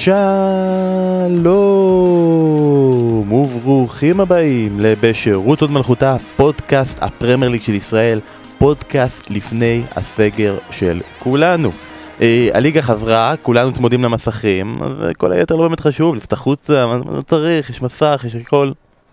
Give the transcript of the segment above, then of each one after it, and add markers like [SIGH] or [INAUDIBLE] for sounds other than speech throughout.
שלום וברוכים הבאים לבשירות עוד מלכותה, פודקאסט הפרמייר ליג של ישראל, פודקאסט לפני הסגר של כולנו. אה, הליגה חזרה, כולנו צמודים למסכים, אז כל היתר לא באמת חשוב, לפתח חוצה, מה מה צריך, יש מסך, יש הכל.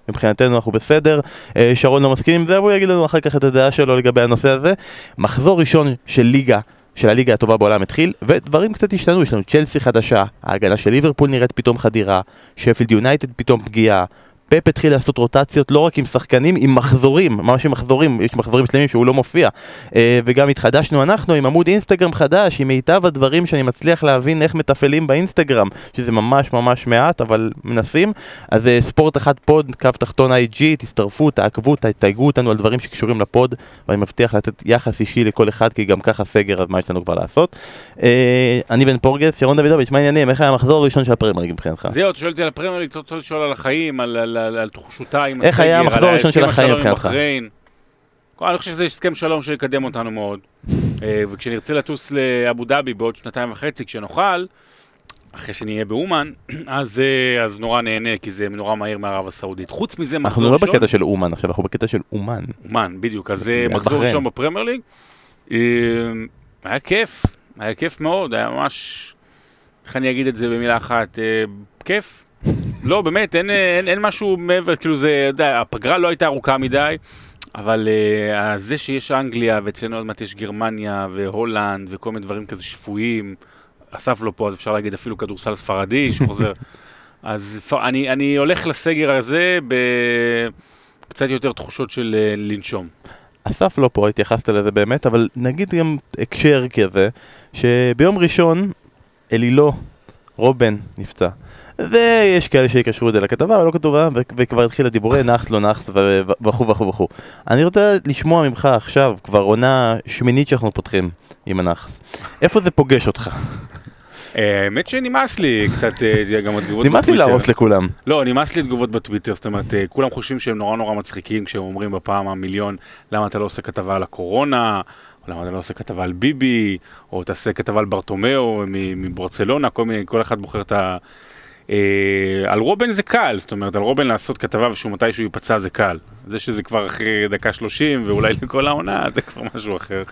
מבחינתנו אנחנו בסדר, אה, שרון לא מסכים עם זה, והוא יגיד לנו אחר כך את הדעה שלו לגבי הנושא הזה. מחזור ראשון של ליגה, של הליגה הטובה בעולם התחיל, ודברים קצת השתנו, יש לנו צ'לסי חדשה, ההגנה של ליברפול נראית פתאום חדירה, שפילד יונייטד פתאום פגיעה. פפ התחיל לעשות רוטציות לא רק עם שחקנים, עם מחזורים, ממש עם מחזורים, יש מחזורים שלמים שהוא לא מופיע. אה, וגם התחדשנו אנחנו עם עמוד אינסטגרם חדש, עם מיטב הדברים שאני מצליח להבין איך מתפעלים באינסטגרם, שזה ממש ממש מעט, אבל מנסים. אז אה, ספורט אחד pod, קו תחתון IG, תצטרפו, תעקבו, תתייגו אותנו על דברים שקשורים ל pod, ואני מבטיח לתת יחס אישי לכל אחד, כי גם ככה סגר, אז מה יש לנו כבר לעשות. אה, אני בן פורגס, שרון דוידוביץ', מה העניינים? איך היה המחזור הראשון של הפרמייר מבחינתך? זהו, אתה שואל אותי על הפרמייר אתה רוצה לשאול על החיים, על- על על- על תחושותיי עם איך היה המחזור הראשון של החיים מבחינתך? אני חושב שזה הסכם שלום שיקדם אותנו מאוד. אה, וכשנרצה לטוס לאבו דאבי בעוד שנתיים וחצי, כשנוכל, אחרי שנהיה באומן, [CLEARS THROAT] אז אה, אז נורא נהנה, כי זה נורא מהיר מערב הסעודית. חוץ מזה, אנחנו מחזור לא ראשון... בקטע של אומן עכשיו, אנחנו בקטע של אומן. אומן, בדיוק. אז אה, מחזור. ראשון בפרמייר ליג. היה כיף, היה כיף מאוד, היה ממש... איך אני אגיד את זה במילה אחת? כיף. לא, באמת, אין, אין, אין משהו מעבר, כאילו זה, אתה יודע, הפגרה לא הייתה ארוכה מדי, אבל uh, זה שיש אנגליה, ואצלנו עוד מעט יש גרמניה, והולנד, וכל מיני דברים כזה שפויים, אסף לא פה, אז אפשר להגיד אפילו כדורסל ספרדי שחוזר. [LAUGHS] אז אני, אני הולך לסגר הזה בקצת יותר תחושות של אה, לנשום. אסף לא פה, התייחסת לזה באמת, אבל נגיד גם הקשר כזה, שביום ראשון אלילו, רובן, נפצע. ויש כאלה שיקשרו את זה לכתבה, אבל לא כתובה, וכבר התחיל הדיבורי נאחס לא ו- וכו' וכו' וכו'. אני רוצה לשמוע ממך עכשיו, כבר עונה שמינית שאנחנו פותחים עם הנאחס. איפה זה פוגש אותך? אה, האמת שנמאס לי קצת אה, גם התגובות נמאס לי להרוס לכולם. לא, נמאס לי תגובות בטוויטר, זאת אומרת, אה, כולם חושבים שהם נורא נורא מצחיקים כשהם אומרים בפעם המיליון, למה אתה לא עושה כתבה על הקורונה, או למה אתה לא עושה כתבה על ביבי, או תעשה כתבה על ברטומיאו מברצלונה, כל מיני, כל אחד בוחר את ה... אה, על רובן זה קל, זאת אומרת, על רובן לעשות כתבה ושהוא מתישהו ייפצע זה קל. זה שזה כבר אחרי דקה 30 ואולי לכל העונה, זה כבר משהו אחר.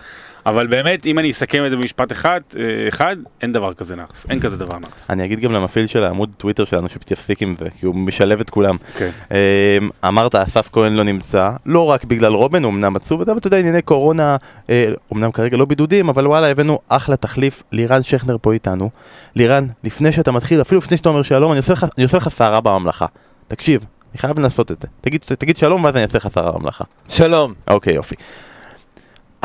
אבל באמת, אם אני אסכם את זה במשפט אחד, אה, אחד, אין דבר כזה נאחס, אין כזה דבר נאחס. אני אגיד גם למפעיל של העמוד טוויטר שלנו שתפסיק עם זה, כי הוא משלב את כולם. כן. אמ, אמרת אסף כהן לא נמצא, לא רק בגלל רובן, הוא אמנם עצוב, אבל אתה יודע, ענייני קורונה, אה, אמנם כרגע לא בידודים, אבל וואלה, הבאנו אחלה תחליף, לירן שכנר פה איתנו. לירן, לפני שאתה מתחיל, אפילו לפני שאתה אומר שלום, אני עושה לך, סערה בממלכה. תקשיב, אני חייב לעשות את זה. תגיד, תגיד שלום ואז אני אעשה לך סערה בממלכה. שלום. אוקיי, יופי.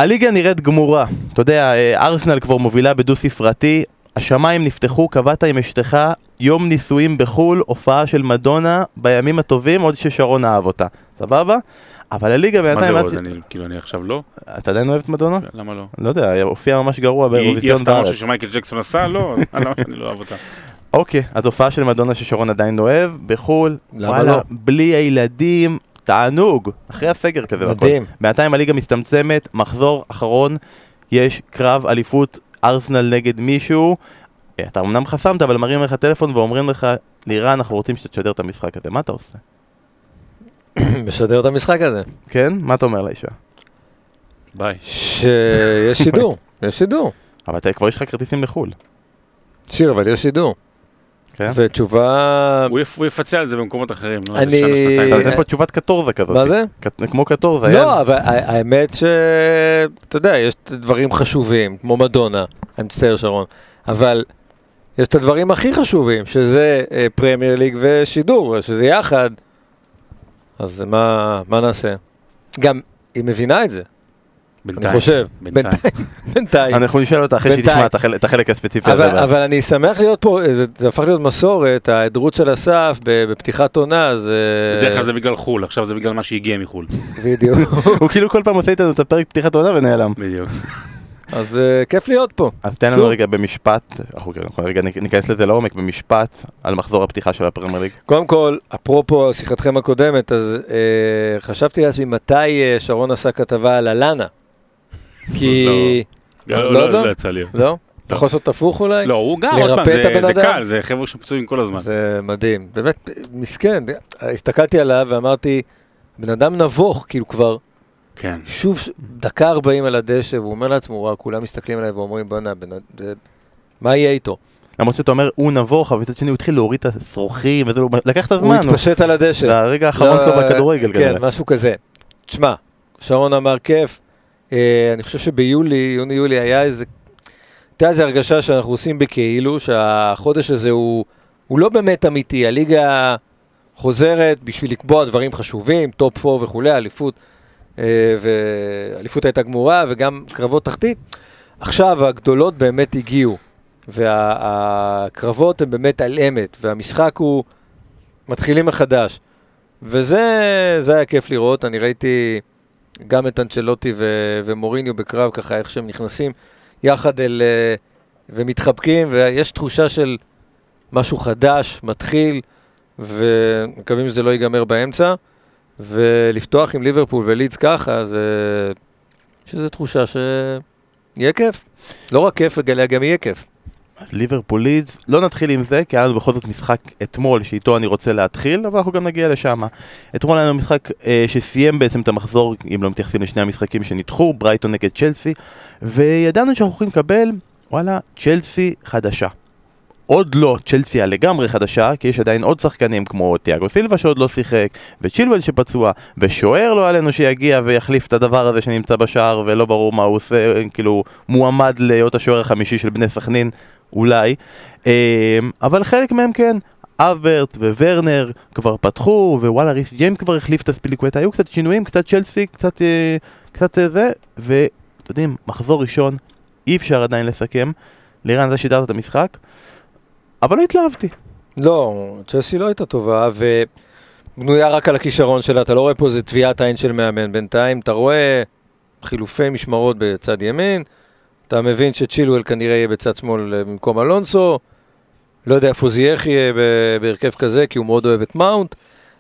הליגה נראית גמורה. אתה יודע, אה, ארסנל כבר מובילה בדו ספרתי, השמיים נפתחו, קבעת עם אשתך יום נישואים בחו"ל, הופעה של מדונה בימים הטובים, עוד ששרון אהב אותה. סבבה? אבל הליגה מה זה בינתיים... עוד? אני, כאילו, אני עכשיו לא? אתה עדיין אוהב את מדונה? למה לא? לא יודע, הופיע ממש גרוע היא היא באירוויזיון עשתה משהו בארץ. שמייקל ג'קסון עשה? לא, [LAUGHS] למה אני לא אוהב אותה. אוקיי, אז הופעה של מדונה ששרון עדיין אוהב, בחו"ל, למה וואלה, לא? בלי הילדים, תענוג, אחרי הסגר כזה והכל. מדהים. בינתיים הליגה מצטמצמת, מחזור אחרון, יש קרב אליפות ארסנל נגד מישהו. אה, אתה אמנם חסמת, אבל מרים לך טלפון ואומרים לך, לירן, אנחנו רוצים שתשדר את המשחק הזה. מה אתה עושה? [COUGHS] משדר את המשחק הזה. כן? מה אתה אומר לאישה? ביי. שיש שידור, [LAUGHS] יש שידור. אבל אתה כבר יש לך כרטיסים לחו"ל, שיר, אבל יש שידור. כן? זו תשובה... הוא יפ- הוא יפצה על זה במקומות אחרים. אני-. אתה נותן פה תשובת קטורזה כזאת. מה זה? כמו קטורזה, לא, אבל האמת ש... אתה יודע, יש דברים חשובים, כמו מדונה, אני מצטער שרון, אבל יש את הדברים הכי חשובים, שזה אה, פרמייר ליג ושידור, שזה יחד. אז מה, מה נעשה? גם, היא מבינה את זה, אני בינתיים. חושב. בינתיים. בינתיים. אנחנו נשאל אותה אחרי שהיא. תשמע את החלק- את החלק הספציפי אבל, הזה. אבל אני שמח להיות פה, זה, זה הפך להיות מסורת, ההיעדרות של אסף ב- בפתיחת עונה, זה... בדרך כלל זה בגלל חו"ל, עכשיו זה בגלל מה שהגיע מחו"ל. בדיוק. הוא כאילו כל פעם עושה איתנו את הפרק פתיחת עונה ונעלם. בדיוק. אז אה, כיף להיות פה. אז תן לנו. רגע במשפט, אנחנו אנחנו רגע ניכנס לזה לעומק, במשפט על מחזור הפתיחה של הפרמייר ליג. קודם כל, אפרופו שיחתכם הקודמת, אז אה, חשבתי לעצמי מתי אה, שרון עשה כתבה על אלנה. כי... לא, לא, לא, לא. לא יצא לי. לא? אתה יכול לעשות הפוך אולי? לא, הוא גם, עוד פעם, זה-? קל, זה חבר'ה שפצועים כל הזמן. זה מדהים, באמת, מסכן, הסתכלתי עליו ואמרתי, בן אדם נבוך, כאילו כבר כן. שוב דקה 40 על הדשא, והוא אומר לעצמו, וואו, כולם מסתכלים עליי ואומרים, בואנה, מה יהיה איתו? למרות שאתה אומר הוא נבוך, אבל מצד שני הוא התחיל להוריד את השרוכים, וזה, לקח את הזמן, הוא- התפשט על הדשא. זה הרגע האחרון לא, שלו בכדורגל כן, כנראה. משהו כזה. תשמע, שרון אמר כיף, אה, אני חושב שביולי, יוני-יולי היה איזה, הייתה איזו הרגשה שאנחנו עושים בכאילו, שהחודש הזה הוא, הוא לא באמת אמיתי, הליגה חוזרת בשביל לקבוע דברים חשובים, טופ 4 וכולי, אליפות, אה, ואליפות הייתה גמורה, וגם קרבות תחתית. עכשיו הגדולות באמת הגיעו, והקרבות הן באמת על אמת, והמשחק הוא, מתחילים מחדש. וזה זה היה כיף לראות, אני ראיתי גם את אנצ'לוטי ו- ומוריניו בקרב, ככה איך שהם נכנסים יחד אל... אה, ומתחבקים, ויש תחושה של משהו חדש, מתחיל, ומקווים שזה לא ייגמר באמצע. ולפתוח עם ליברפול ולידס ככה, זה... יש איזו תחושה שיהיה כיף. לא רק כיף, אלא גם יהיה כיף. אז ליברפול לידס, לא נתחיל עם זה, כי היה לנו בכל זאת משחק אתמול שאיתו אני רוצה להתחיל, אבל אנחנו גם נגיע לשם. אתמול היה לנו משחק אה, שסיים בעצם את המחזור, אם לא מתייחסים לשני המשחקים שנדחו, ברייטון נגד צ'לסי, וידענו שאנחנו הולכים לקבל, וואלה, צ'לסי חדשה. עוד לא צ'לסי הלגמרי חדשה, כי יש עדיין עוד שחקנים כמו תיאגו סילבה שעוד לא שיחק, וצ'ילואל שפצוע, ושוער לא עלינו שיגיע ויחליף את הדבר הזה שנמצא בשער ולא ברור מה הוא עושה, כאילו מועמד להיות השוער החמישי של בני סכנין, אולי. אה, אבל חלק מהם כן. אברט וורנר כבר פתחו, ווואלה ריס ג'יימס כבר החליף את הספיליקווטה, היו קצת שינויים, קצת צ'לסי, קצת, אה, קצת אה, זה, ואתם יודעים, מחזור ראשון, אי אפשר עדיין לסכם. לירן, זה שידרת את המשחק, אבל לא התלהבתי. לא, צ'לסי לא הייתה טובה, ובנויה רק על הכישרון שלה, אתה לא רואה פה איזה טביעת עין של מאמן. בינתיים אתה רואה חילופי משמרות בצד ימין, אתה מבין שצ'ילואל כנראה יהיה בצד שמאל אה, במקום אלונסו, לא יודע איפה זייח יהיה בהרכב כזה, כי הוא מאוד אוהב את מאונט,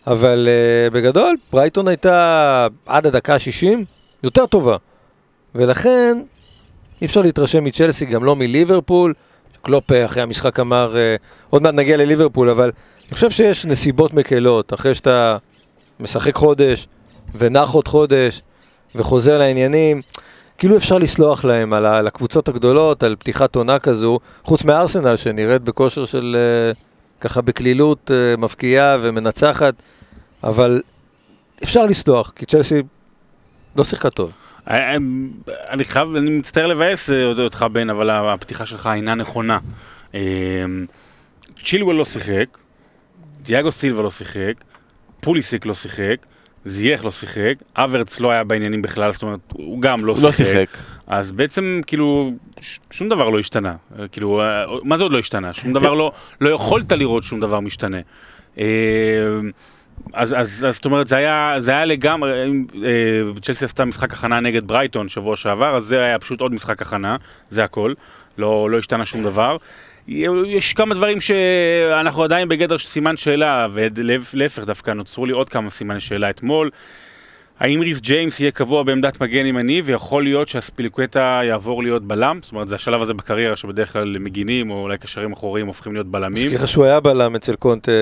אבל uh, בגדול, ברייטון הייתה עד הדקה ה-60 יותר טובה. ולכן אי אפשר להתרשם מצ'לסי, גם לא מליברפול. קלופ אה, אחרי המשחק אמר, עוד מעט נגיע לליברפול, אבל אני חושב שיש נסיבות מקלות, אחרי שאתה משחק חודש, ונח עוד חודש, וחוזר לעניינים, כאילו אפשר לסלוח להם על, הקבוצות הגדולות, על פתיחת עונה כזו, חוץ מארסנל שנראית בכושר של אה, ככה בקלילות אה, מבקיעה ומנצחת, אבל אפשר לסלוח, כי צ'לסי לא שיחקה טוב. אה, אני חייב, אני מצטער לבאס אותך בן, אבל הפתיחה שלך אינה נכונה. צ'ילואל לא שיחק, דיאגו סילבה לא שיחק, פוליסיק לא שיחק, זייח לא שיחק, אברץ לא היה בעניינים בכלל, זאת אומרת, הוא גם לא הוא לא שיחק. שיחק. אז בעצם, כאילו, ש- שום דבר לא השתנה. אה, כאילו, אה, מה זה עוד לא השתנה? שום דבר לא, לא יכולת לראות שום דבר משתנה. אה, אז, אז, אז זאת אומרת, זה היה, זה היה לגמרי, אם, אה, צ'לסי עשתה משחק הכנה נגד ברייטון שבוע שעבר, אז זה היה פשוט עוד משחק הכנה, זה הכל, לא, לא השתנה שום דבר. יש כמה דברים שאנחנו עדיין בגדר סימן שאלה, ולהפך דווקא נוצרו לי עוד כמה סימני שאלה אתמול. האם ריס ג'יימס יהיה קבוע בעמדת מגן ימני, ויכול להיות שהספיליקווטה יעבור להיות בלם? זאת אומרת, זה השלב הזה בקריירה שבדרך כלל מגינים, או אולי קשרים אחוריים הופכים להיות בלמים. מזכיר לך שהוא היה בלם אצל קונט אה,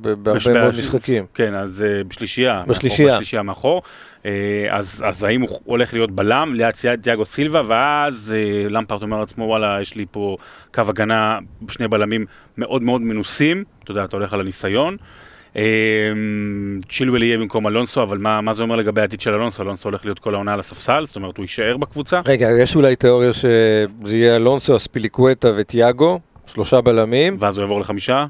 בהרבה מאוד משחקים. כן, אז uh, בשלישייה. בשלישייה. בשלישייה מאחור. Uh, אז, אז האם הוא הולך להיות בלם ליד דיאגו סילבה, ואז uh, למפרט אומר לעצמו, וואלה, יש לי פה קו הגנה, שני בלמים מאוד מאוד מנוסים, אתה יודע, אתה הולך על הניסיון. Uh, צ'ילואל יהיה במקום אלונסו, אבל מה, מה זה אומר לגבי העתיד של אלונסו? אלונסו הולך להיות כל העונה על הספסל, זאת אומרת, הוא יישאר בקבוצה. רגע, יש אולי תיאוריה שזה יהיה אלונסו, אספיליקווטה וטיאגו, שלושה בלמים. ואז הוא יעבור לחמישה.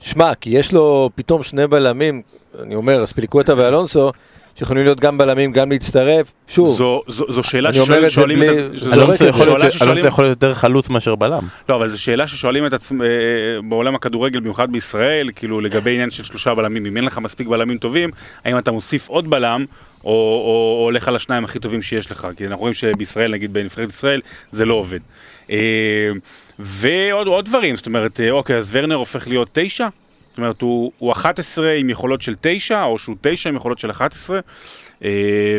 שמע, כי יש לו פתאום שני בלמים, אני אומר, אספיליקווטה ואלונסו, שיכולים להיות גם בלמים, גם להצטרף. שוב, זו, זו, זו שאלה ששואלים את זה שואלים בלי- את... זה זו אלונסו יכול להיות- יותר חלוץ מאשר בלם. לא, אבל זו שאלה ששואלים את עצמם אה, בעולם הכדורגל, במיוחד בישראל, כאילו לגבי עניין של שלושה בלמים, אם אין לך מספיק בלמים טובים, האם אתה מוסיף עוד בלם, או, או, או הולך על השניים הכי טובים שיש לך, כי אנחנו רואים שבישראל, נגיד בנבחרת ישראל, זה לא עובד. אה, ועוד עוד דברים, זאת אומרת, אה, אוקיי, אז ורנר הופך להיות תשע? זאת אומרת, הוא, הוא 11 עם יכולות של 9, או שהוא 9 עם יכולות של 11, אה,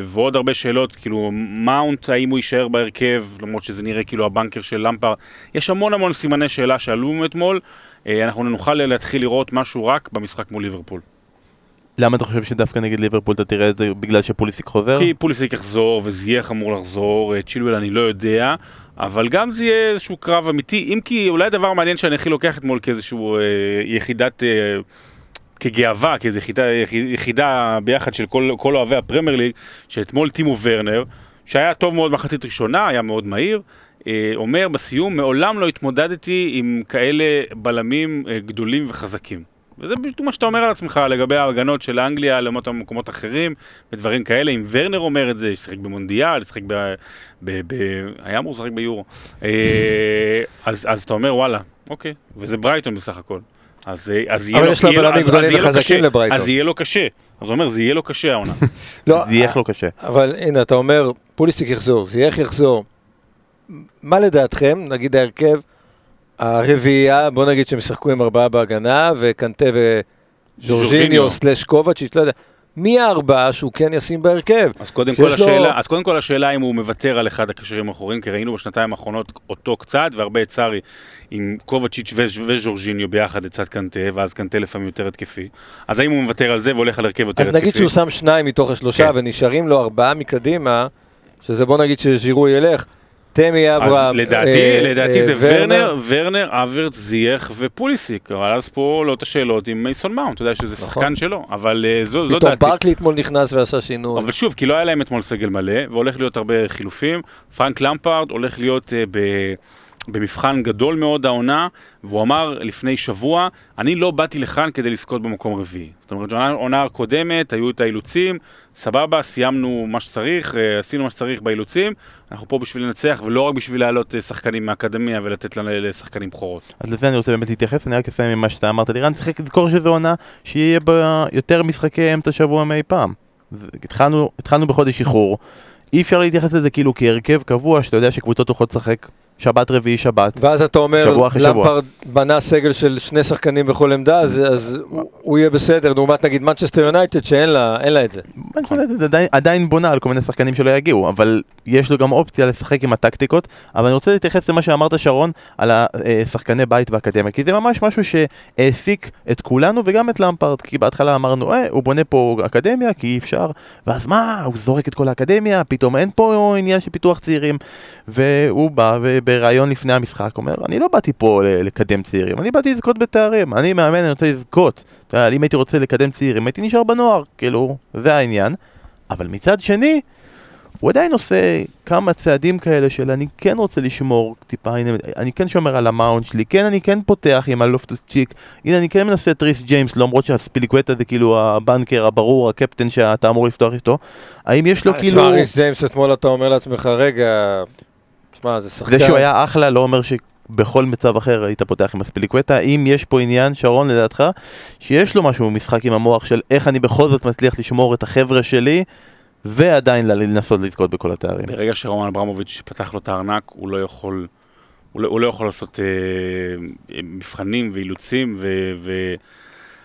ועוד הרבה שאלות, כאילו, מאונט, האם הוא יישאר בהרכב, למרות שזה נראה כאילו הבנקר של למפר. יש המון המון סימני שאלה שעלו אתמול, אה, אנחנו נוכל להתחיל לראות משהו רק במשחק מול ליברפול. למה אתה חושב שדווקא נגד ליברפול אתה תראה את זה בגלל שפוליסיק חוזר? כי פוליסיק יחזור, וזייח אמור לחזור, אה, צ'ילואל אני לא יודע, אבל גם זה יהיה איזשהו קרב אמיתי, אם כי אולי הדבר מעניין שאני הכי לוקח אתמול כאיזשהו אה, יחידת, אה, כגאווה, כאיזו יחידה, יחידה ביחד של כל, כל אוהבי הפרמייר ליג, שאתמול טימו ורנר, שהיה טוב מאוד מחצית ראשונה, היה מאוד מהיר, אה, אומר בסיום, מעולם לא התמודדתי עם כאלה בלמים אה, גדולים וחזקים. וזה בדיוק מה שאתה אומר על עצמך לגבי ההגנות של אנגליה לעומת המקומות אחרים ודברים כאלה. אם ורנר אומר את זה, ישחק במונדיאל, ישחק ב... ב, ב היה אמור לשחק ביורו. אה, אז, אז אתה אומר וואלה, אוקיי, וזה ברייטון בסך הכל. אז, אז יהיה לו, יש לו בלמים גדולים וחזקים לברייטון. אז יהיה לו קשה. אז הוא אומר, זה יהיה לו קשה העונה. [LAUGHS] לא, זייח לו קשה. אבל הנה, אתה אומר, פוליסיק יחזור, זייח יחזור. מה לדעתכם, נגיד ההרכב, הרביעייה, בוא נגיד שהם ישחקו עם ארבעה בהגנה, וקנטה וז'ורג'יניו סלאש קובצ'יץ', לא יודע. מי הארבעה שהוא כן ישים בהרכב? אז קודם, כל השאלה, לו... אז קודם כל השאלה אם הוא מוותר על אחד הקשרים האחוריים, כי ראינו בשנתיים האחרונות אותו קצת, והרבה את סארי עם קובצ'יץ' וז'ורג'יניו ביחד לצד קנטה, ואז קנטה לפעמים יותר התקפי. אז האם הוא מוותר על זה והולך על הרכב יותר התקפי? אז נגיד שהוא שם שניים מתוך השלושה, כן. ונשארים לו ארבעה מקדימה, שזה בוא נגיד שז'ירו ילך. תמי אברהם. לדעתי, אה, לדעתי אה, זה ורנר, ורנר, אברט, זייח ופוליסיק, אבל אז פה לא את השאלות עם מייסון מאונט, אתה יודע שזה נכון. שחקן שלו, אבל אה, זו, זו דעתי. פתאום ברקלי אתמול נכנס ועשה שינוי. אבל שוב, כי לא היה להם אתמול סגל מלא, והולך להיות הרבה חילופים. פרנק למפארד הולך להיות uh, ב... במבחן גדול מאוד העונה, והוא אמר לפני שבוע, אני לא באתי לכאן כדי לזכות במקום רביעי. זאת אומרת, העונה הקודמת, היו את האילוצים, סבבה, סיימנו מה שצריך, אה, עשינו מה שצריך באילוצים, אנחנו פה בשביל לנצח, ולא רק בשביל להעלות אה, שחקנים מהאקדמיה ולתת לשחקנים בכורות. אז לזה אני רוצה באמת להתייחס, אני רק אסיים עם מה שאתה אמרת לירן, צריך לזכור שזו עונה שיהיה בה יותר משחקי אמצע שבוע מאי פעם. התחלנו, התחלנו בחודש איחור, אי אפשר להתייחס לזה כאילו כהרכב קבוע, שאתה יודע שקבוצות הולכות לשחק שבת רביעי שבת. ואז אתה אומר, למפרד בנה סגל של שני שחקנים בכל עמדה, אז, אז הוא, הוא יהיה בסדר, לעומת נגיד מנצ'סטר יונייטד שאין לה, לה את זה. מנצ'סטר יונייטד עדיין, עדיין בונה על כל מיני שחקנים שלא יגיעו, אבל יש לו גם אופציה לשחק עם הטקטיקות, אבל אני רוצה להתייחס למה שאמרת שרון, על השחקני בית באקדמיה, כי זה ממש משהו שהעסיק את כולנו וגם את למפרד, כי בהתחלה אמרנו, אה, הוא בונה פה אקדמיה כי אי אפשר, ואז מה, הוא זורק את כל האקדמיה, פתאום אין פה עניין של פיתוח צעירים, והוא בא ו... בריאיון לפני המשחק אומר, אני לא באתי פה לקדם צעירים, אני באתי לזכות בתארים, אני מאמן, אני רוצה לזכות. אם הייתי רוצה לקדם צעירים, הייתי נשאר בנוער, כאילו, זה העניין. אבל מצד שני, הוא עדיין עושה כמה צעדים כאלה של אני כן רוצה לשמור טיפה, הנה, אני כן שומר על המאונד שלי, כן אני כן פותח עם הלופטוס צ'יק, הנה אני כן מנסה את ריס ג'יימס, למרות שהספיליקווטה זה כאילו הבנקר הברור, הקפטן שאתה אמור לפתוח איתו, האם יש לו אה, כאילו... תשמע, ריס ג'יימס אתמול אתה אומר לעצמך, רגע, תשמע, זה שחקן... זה שהוא היה אחלה לא אומר שבכל מצב אחר היית פותח עם הספיליקווטה. אם יש פה עניין, שרון, לדעתך, שיש לו משהו במשחק עם המוח של איך אני בכל זאת מצליח לשמור את החבר'ה שלי, ועדיין לנסות לזכות בכל התארים. ברגע שרומן אברמוביץ' פתח לו את הארנק, הוא לא יכול... הוא לא, הוא לא יכול לעשות אה, מבחנים ואילוצים ו, ו,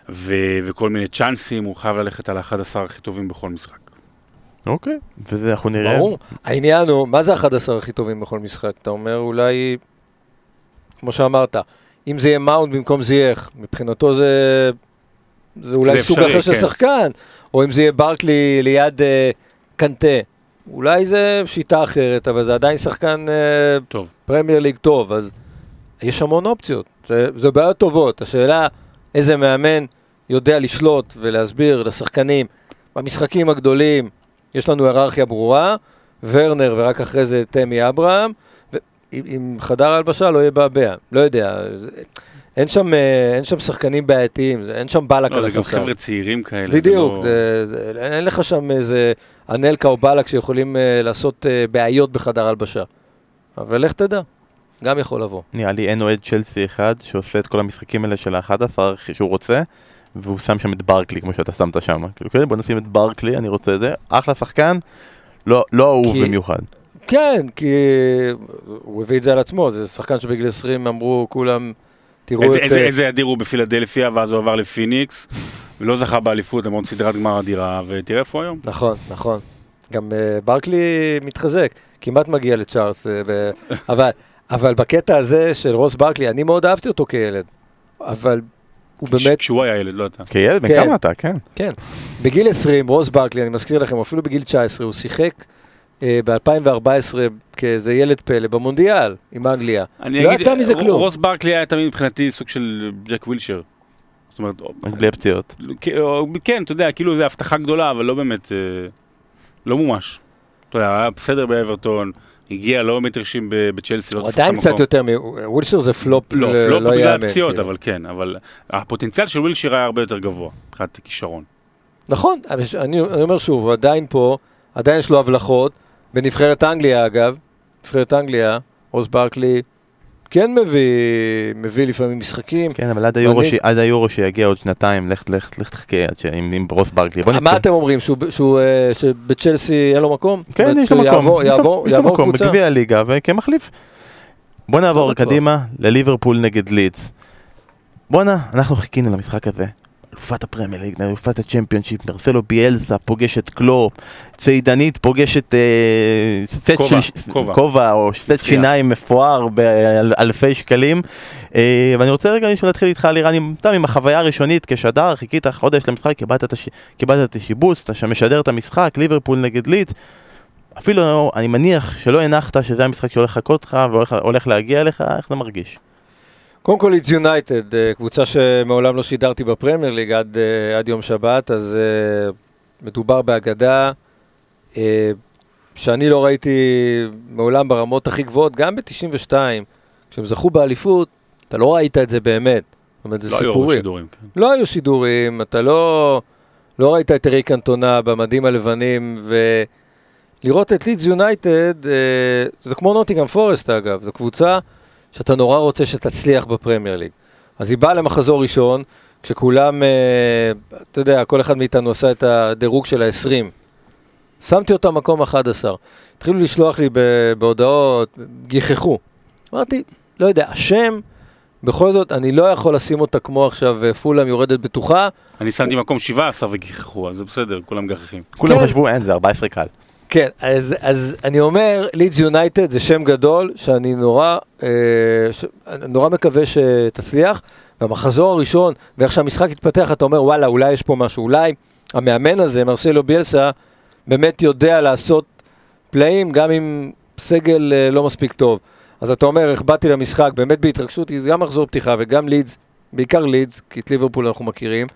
ו, וכל מיני צ'אנסים, הוא חייב ללכת על ה-11 הכי טובים בכל משחק. אוקיי, וזה אנחנו נראה. ברור. העניין הוא, מה זה 11 הכי טובים בכל משחק? אתה אומר אולי, כמו שאמרת, אם זה יהיה מאונד במקום זייח, מבחינתו זה, זה אולי זה סוג אפשרי, אחר של כן. שחקן, או אם זה יהיה ברקלי ליד uh, קנטה. אולי זה שיטה אחרת, אבל זה עדיין שחקן uh, טוב. פרמייר ליג טוב, אז יש המון אופציות. זה, זה בעיות טובות. השאלה, איזה מאמן יודע לשלוט ולהסביר לשחקנים במשחקים הגדולים, יש לנו היררכיה ברורה, ורנר ורק אחרי זה תמי אברהם, ועם חדר ההלבשה לא יהיה בעבע, לא יודע. אין שם, אה, אין שם שחקנים בעייתיים, אין שם בלק לא, על הספסל. זה גם חבר'ה צעירים כאלה. בדיוק, זה לא... זה, זה, אין לך שם איזה אנלקה או בלק שיכולים uh, לעשות uh, בעיות בחדר הלבשה. אבל לך תדע, גם יכול לבוא. נראה לי אין אוהד צ'לסי אחד שעושה את כל המשחקים האלה של ה-11 שהוא רוצה, והוא שם שם את ברקלי כמו שאתה שמת שם. כאילו, כן, בוא נשים את ברקלי, אני רוצה את זה. אחלה שחקן, לא, לא אהוב כי... במיוחד. כן, כי הוא הביא את זה על עצמו, זה שחקן שבגיל 20 אמרו כולם, תראו איזה- את... איזה- אה, איזה אדיר הוא בפילדלפיה, ואז הוא עבר לפיניקס, ולא זכה באליפות למרות סדרת גמר אדירה, ותראה איפה היום. נכון, נכון. גם אה, ברקלי מתחזק, כמעט מגיע לצ'ארלס, אה, [LAUGHS] אבל, אבל בקטע הזה של רוס ברקלי, אני מאוד אהבתי אותו כילד, אבל הוא באמת, כשהוא היה ילד, לא אתה. כילד, בן כן. כמה אתה, כן. כן, בגיל 20, רוס ברקלי, אני מזכיר לכם, אפילו בגיל 19, הוא שיחק אה, ב-2014 כאיזה ילד פלא במונדיאל עם אנגליה. לא יצא מזה כלום. רוס ברקלי היה תמיד מבחינתי סוג של ג'ק ווילשר. זאת אומרת, רק בלי הפציעות. כן, אתה יודע, כאילו זה הבטחה גדולה, אבל לא באמת, אה, לא מומש. אתה יודע, היה בסדר באברטון, הגיע לא באמת הרשים ב- בצ'לסי, לא הוא תפס את עדיין המקום. קצת יותר, מ- ווילשר זה פלופ, לא, ל- פלופ בגלל הפציעות, כאילו. אבל כן, אבל הפוטנציאל של ווילשיר היה הרבה יותר גבוה, מבחינת כישרון. נכון, אני, אומר שוב, הוא עדיין פה, עדיין יש לו הבלחות, בנבחרת אנגליה אגב, נבחרת אנגליה, רוס ברקלי כן מביא, מביא לפעמים משחקים. כן, אבל עד היורו ש- עד היורו שיגיע עוד שנתיים, לך לך לך תחכה עד ש- עם עם רוס ברקלי. מה נתקדם. אתם אומרים, שהוא, שהוא, אה, שבצ'לסי אין לו מקום? כן, יש לו מקום. יעבור, יעבור, יש לו יעבור מקום קבוצה? בגביע הליגה וכמחליף. בוא נעבור לא בטוח. קדימה לליברפול נגד לידס. בואנה, אנחנו חיכינו למשחק הזה. אלופת הפרמייר ליג, אלופת הצ'מפיונשיפ, מרסלו ביאלסה פוגש את קלופ, צעידנית פוגשת אה, סט כובע, של כובע. כובע או סט. שיניים מפואר באלפי שקלים. אה, ואני רוצה רגע להתחיל איתך לירן, אתה עם החוויה הראשונית כשדר, חיכית חודש למשחק, קיבלת את את השיבוץ, אתה שם משדר את המשחק, ליברפול נגד לידס. אפילו אני מניח שלא הנחת שזה המשחק שהולך לחכות לך והולך הולך להגיע אליך, איך זה מרגיש? קודם כל יונייטד, אה, קבוצה שמעולם לא שידרתי בפרמייר ליג עד, אה, עד יום שבת, אז אה, מדובר באגדה שאני לא ראיתי מעולם ברמות הכי גבוהות, גם ב-92, כשהם זכו באליפות, אתה לא ראית את זה באמת. זאת אומרת, זה לא היו סיפורים. שידורים, כן. לא היו שידורים, אתה לא, לא ראית את אריק קנטונה במדים הלבנים, ולראות את לידס יונייטד, זה כמו נוטינגרם פורסט אגב, זו קבוצה שאתה נורא רוצה שתצליח בפרמייר ליג. אז היא באה למחזור ראשון, כשכולם, אה, אתה יודע, כל אחד מאיתנו עשה את הדירוג של ה-20. שמתי אותה מקום 11. התחילו לשלוח לי ב- בהודעות, גיחכו. אמרתי, לא יודע, השם, בכל זאת, אני לא יכול לשים אותה כמו עכשיו אה, פולאם יורדת בטוחה. אני שמתי מקום 17 וגיחכו, אז זה בסדר, כולם מגחכים. כולם כן. חשבו, אין, זה 14 קל. כן, אז, אז אני אומר, לידס יונייטד זה שם גדול, שאני נורא, אה, ש, נורא מקווה שתצליח. במחזור הראשון, ואיך שהמשחק התפתח, אתה אומר, וואלה, אולי יש פה משהו, אולי המאמן הזה, מרסלו ביאלסה, באמת יודע לעשות פלאים גם עם סגל אה, לא מספיק טוב. אז אתה אומר, איך באתי למשחק, באמת בהתרגשות, כי זה גם מחזור פתיחה וגם לידס, בעיקר לידס, כי את ליברפול אנחנו מכירים,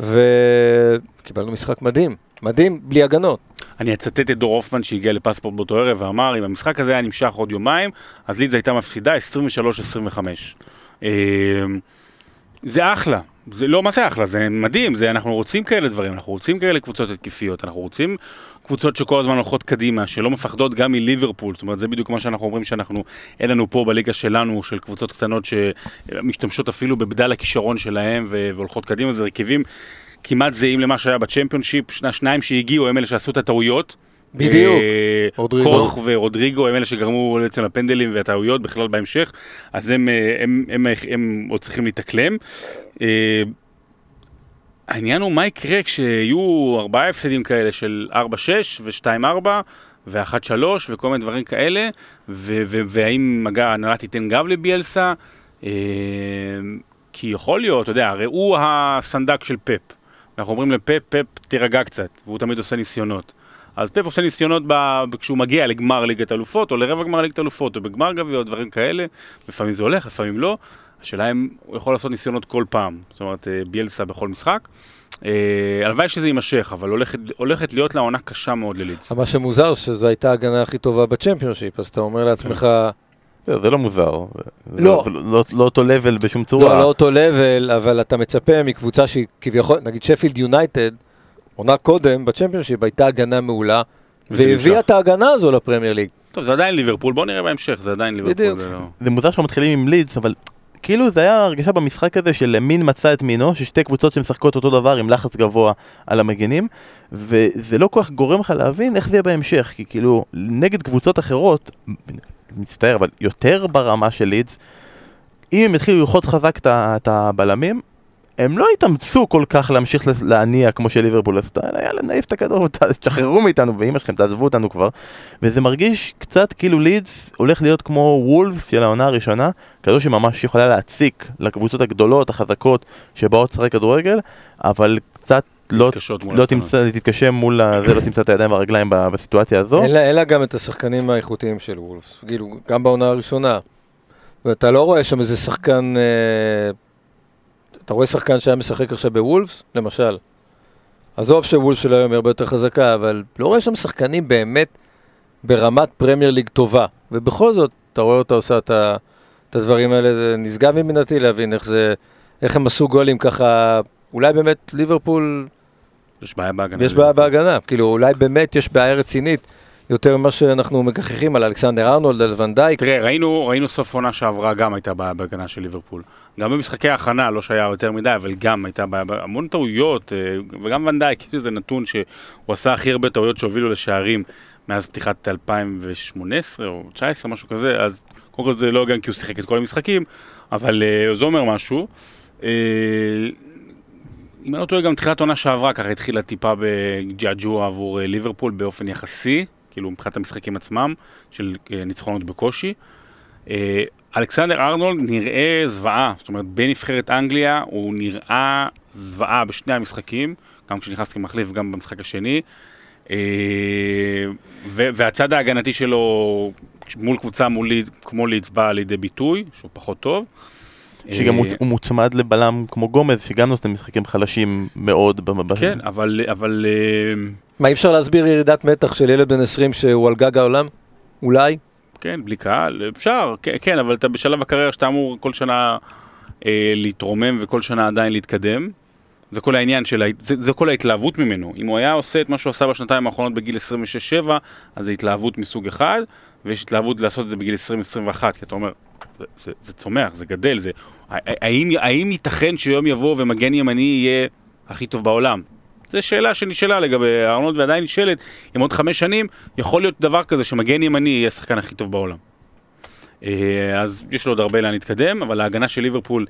וקיבלנו משחק מדהים, מדהים, בלי הגנות. אני אצטט את דור הופמן שהגיע לפספורט באותו ערב ואמר, אם המשחק הזה היה נמשך עוד יומיים, אז לידס הייתה מפסידה 23-25. אה, זה אחלה. זה לא, מה זה אחלה? זה מדהים, זה, אנחנו רוצים כאלה דברים, אנחנו רוצים כאלה קבוצות התקפיות, אנחנו רוצים קבוצות שכל הזמן הולכות קדימה, שלא מפחדות גם מליברפול, זאת אומרת, זה בדיוק מה שאנחנו אומרים שאנחנו, אין לנו פה בליגה שלנו, של קבוצות קטנות שמשתמשות אפילו בבדל הכישרון שלהם והולכות קדימה, זה רכיבים כמעט זהים למה שהיה בצ'מפיונשיפ, שני השניים שהגיעו הם אלה שעשו את הטעויות. בדיוק. אה, רודריגו. קוך ורודריגו הם אלה שגרמו בעצם לפנדלים והטעויות בכלל בהמשך, אז הם, אה, הם, הם, הם, הם עוד צריכים להתאקלם. אה, העניין הוא מה יקרה כשיהיו ארבעה הפסדים כאלה של 4-6 ו-2-4 ו-1-3 וכל מיני דברים כאלה, ו- ו- והאם ההנהלה תיתן גב לביאלסה, אה, כי יכול להיות, אתה יודע, הרי הוא הסנדק של פפ. אנחנו אומרים לפפ, פפ תירגע קצת, והוא תמיד עושה ניסיונות. אז פפ עושה ניסיונות ב... כשהוא מגיע לגמר ליגת אלופות, או לרבע גמר ליגת אלופות, או בגמר גביע, או דברים כאלה. לפעמים זה הולך, לפעמים לא. השאלה אם הוא יכול לעשות ניסיונות כל פעם. זאת אומרת, אה, ביאלסה בכל משחק. אה, הלוואי שזה יימשך, אבל הולכת, הולכת להיות לה עונה קשה מאוד ללידס. מה שמוזר, שזו הייתה ההגנה הכי טובה בצ'מפיונשיפ, אז אתה אומר לעצמך, זה זה לא מוזר. זה לא. לא- לא לא אותו לבל בשום לא, צורה. לא אותו לבל, אבל אתה מצפה מקבוצה שהיא כביכול, נגיד שפילד יונייטד, עונה קודם בצ'מפיונשיפ הייתה הגנה מעולה, והביאה. את ההגנה הזו לפרמייר ליג. טוב, זה עדיין ליברפול, בואו נראה בהמשך, זה עדיין ליברפול. בדיוק. זה לא... זה מוזר שאנחנו מתחילים עם לידס, אבל כאילו זה היה הרגשה במשחק הזה של מין מצא את מינו, ששתי קבוצות שמשחקות אותו דבר עם לחץ גבוה על המגנים, וזה לא כל כך גורם לך להבין איך זה יהיה בהמשך, כי כאילו נגד קבוצות אחרות, מצטער, אבל יותר ברמה של לידס, אם הם יתחילו ללחוץ חזק את הבלמים, הם לא יתאמצו כל כך להמשיך להניע כמו שליברפול עשתה, אלא יאללה נעיף את הכדור, [LAUGHS] תשחררו מאיתנו, באמא שלכם, תעזבו אותנו כבר. וזה מרגיש קצת כאילו לידס הולך להיות כמו וולף של העונה הראשונה, כזו שממש יכולה להציק לקבוצות הגדולות, החזקות, שבאות לשחק כדורגל, אבל קצת לא, לא. תמצא, תתקשה מול הזה, לא תמצא את הידיים והרגליים בסיטואציה הזו. אין לה- אין לה גם את השחקנים האיכותיים של וולפס, כאילו, גם בעונה הראשונה. ואתה לא רואה שם איזה שחקן, אה, אתה רואה שחקן שהיה משחק עכשיו בוולפס, למשל. עזוב שוולפס של היום היא הרבה יותר חזקה, אבל לא רואה שם שחקנים באמת ברמת פרמייר ליג טובה. ובכל זאת, אתה רואה אותה עושה את, ה, את הדברים האלה, זה נשגב מבינתי להבין איך זה, איך הם עשו גולים ככה, אולי באמת ליברפול יש בעיה בהגנה. יש בעיה בהגנה, כאילו אולי באמת יש בעיה רצינית יותר ממה שאנחנו מגחכים על אלכסנדר ארנולד, על ונדייק. תראה, ראינו, ראינו סוף עונה שעברה גם הייתה בעיה בהגנה של ליברפול. גם במשחקי ההכנה, לא שהיה יותר מדי, אבל גם הייתה בעיה, המון טעויות, אה, וגם ונדייק, יש איזה נתון שהוא עשה הכי הרבה טעויות שהובילו לשערים מאז פתיחת 2018 או 2019, משהו כזה, אז קודם כל זה לא גם כי הוא שיחק את כל המשחקים, אבל אה, זה אומר משהו. אם אני לא טועה, גם תחילת עונה שעברה ככה התחילה טיפה בג'עג'וע עבור אה, ליברפול באופן יחסי, כאילו מבחינת המשחקים עצמם, של אה, ניצחונות בקושי. אה, אלכסנדר ארנולד נראה זוועה, זאת אומרת בנבחרת אנגליה הוא נראה זוועה בשני המשחקים, גם כשנכנס כמחליף וגם במשחק השני. והצד ההגנתי שלו מול קבוצה מול כמו לידס בא לידי ביטוי, שהוא פחות טוב. שגם אה, הוא מוצמד לבלם כמו גומז, שגם נותן משחקים חלשים מאוד. כן, אבל, אבל אה, מה, אי אפשר להסביר ירידת מתח של ילד בן 20 שהוא על גג העולם? אולי? כן, בלי קהל, אפשר, כן, כן, אבל אתה בשלב הקריירה שאתה אמור כל שנה אה, להתרומם וכל שנה עדיין להתקדם. זה כל העניין של, זה, זה כל ההתלהבות ממנו. אם הוא היה עושה את מה שהוא עשה בשנתיים האחרונות בגיל 26-7, אז זה התלהבות מסוג אחד, ויש התלהבות לעשות את זה בגיל 20-21, כי אתה אומר, זה, זה, זה צומח, זה גדל, זה... האם, האם ייתכן שיום יבוא ומגן ימני יהיה הכי טוב בעולם? זו שאלה שנשאלה לגבי ארנולד ועדיין נשאלת, אם עוד חמש שנים יכול להיות דבר כזה שמגן ימני יהיה השחקן הכי טוב בעולם. אה, אז יש לו עוד הרבה לאן להתקדם, אבל ההגנה של ליברפול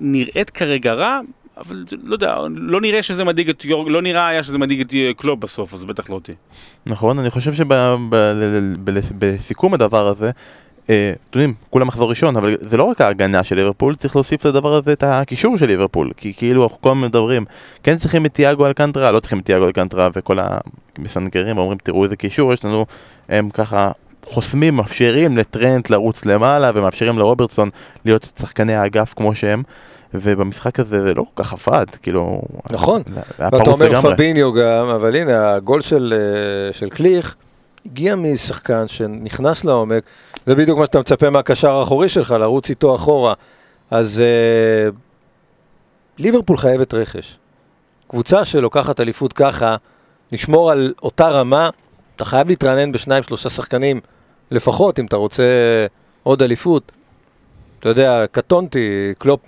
נראית כרגע רע, אבל לא יודע, לא נראה שזה מדאיג את יורג, לא נראה היה שזה מדאיג את קלופ בסוף, אז בטח לא אותי. נכון, אני חושב שבסיכום הדבר הזה, אה, אתם יודעים, כולם מחזור ראשון, אבל זה לא רק ההגנה של ליברפול, צריך להוסיף לדבר הזה את הקישור של ליברפול, כי כאילו אנחנו כל הזמן מדברים, כן צריכים את תיאגו אלקנטרה, לא צריכים את תיאגו אלקנטרה, וכל המסנגרים אומרים, תראו איזה קישור יש לנו, הם ככה חוסמים, מאפשרים לטרנט לרוץ למעלה, ומאפשרים לרוברטסון להיות שחקני האגף כמו שהם. ובמשחק הזה זה לא כל כך עבד, כאילו... נכון. ואתה אומר. פביניו גם, אבל הנה, הגול של, אה, של קליך הגיע משחקן שנכנס לעומק, זה בדיוק מה שאתה מצפה מהקשר האחורי שלך, לרוץ איתו אחורה. אז אה, ליברפול חייבת רכש. קבוצה שלוקחת אליפות ככה, לשמור על אותה רמה, אתה חייב להתרענן בשניים, שלושה שחקנים לפחות, אם אתה רוצה עוד אליפות. אתה יודע, קטונתי, קלופ,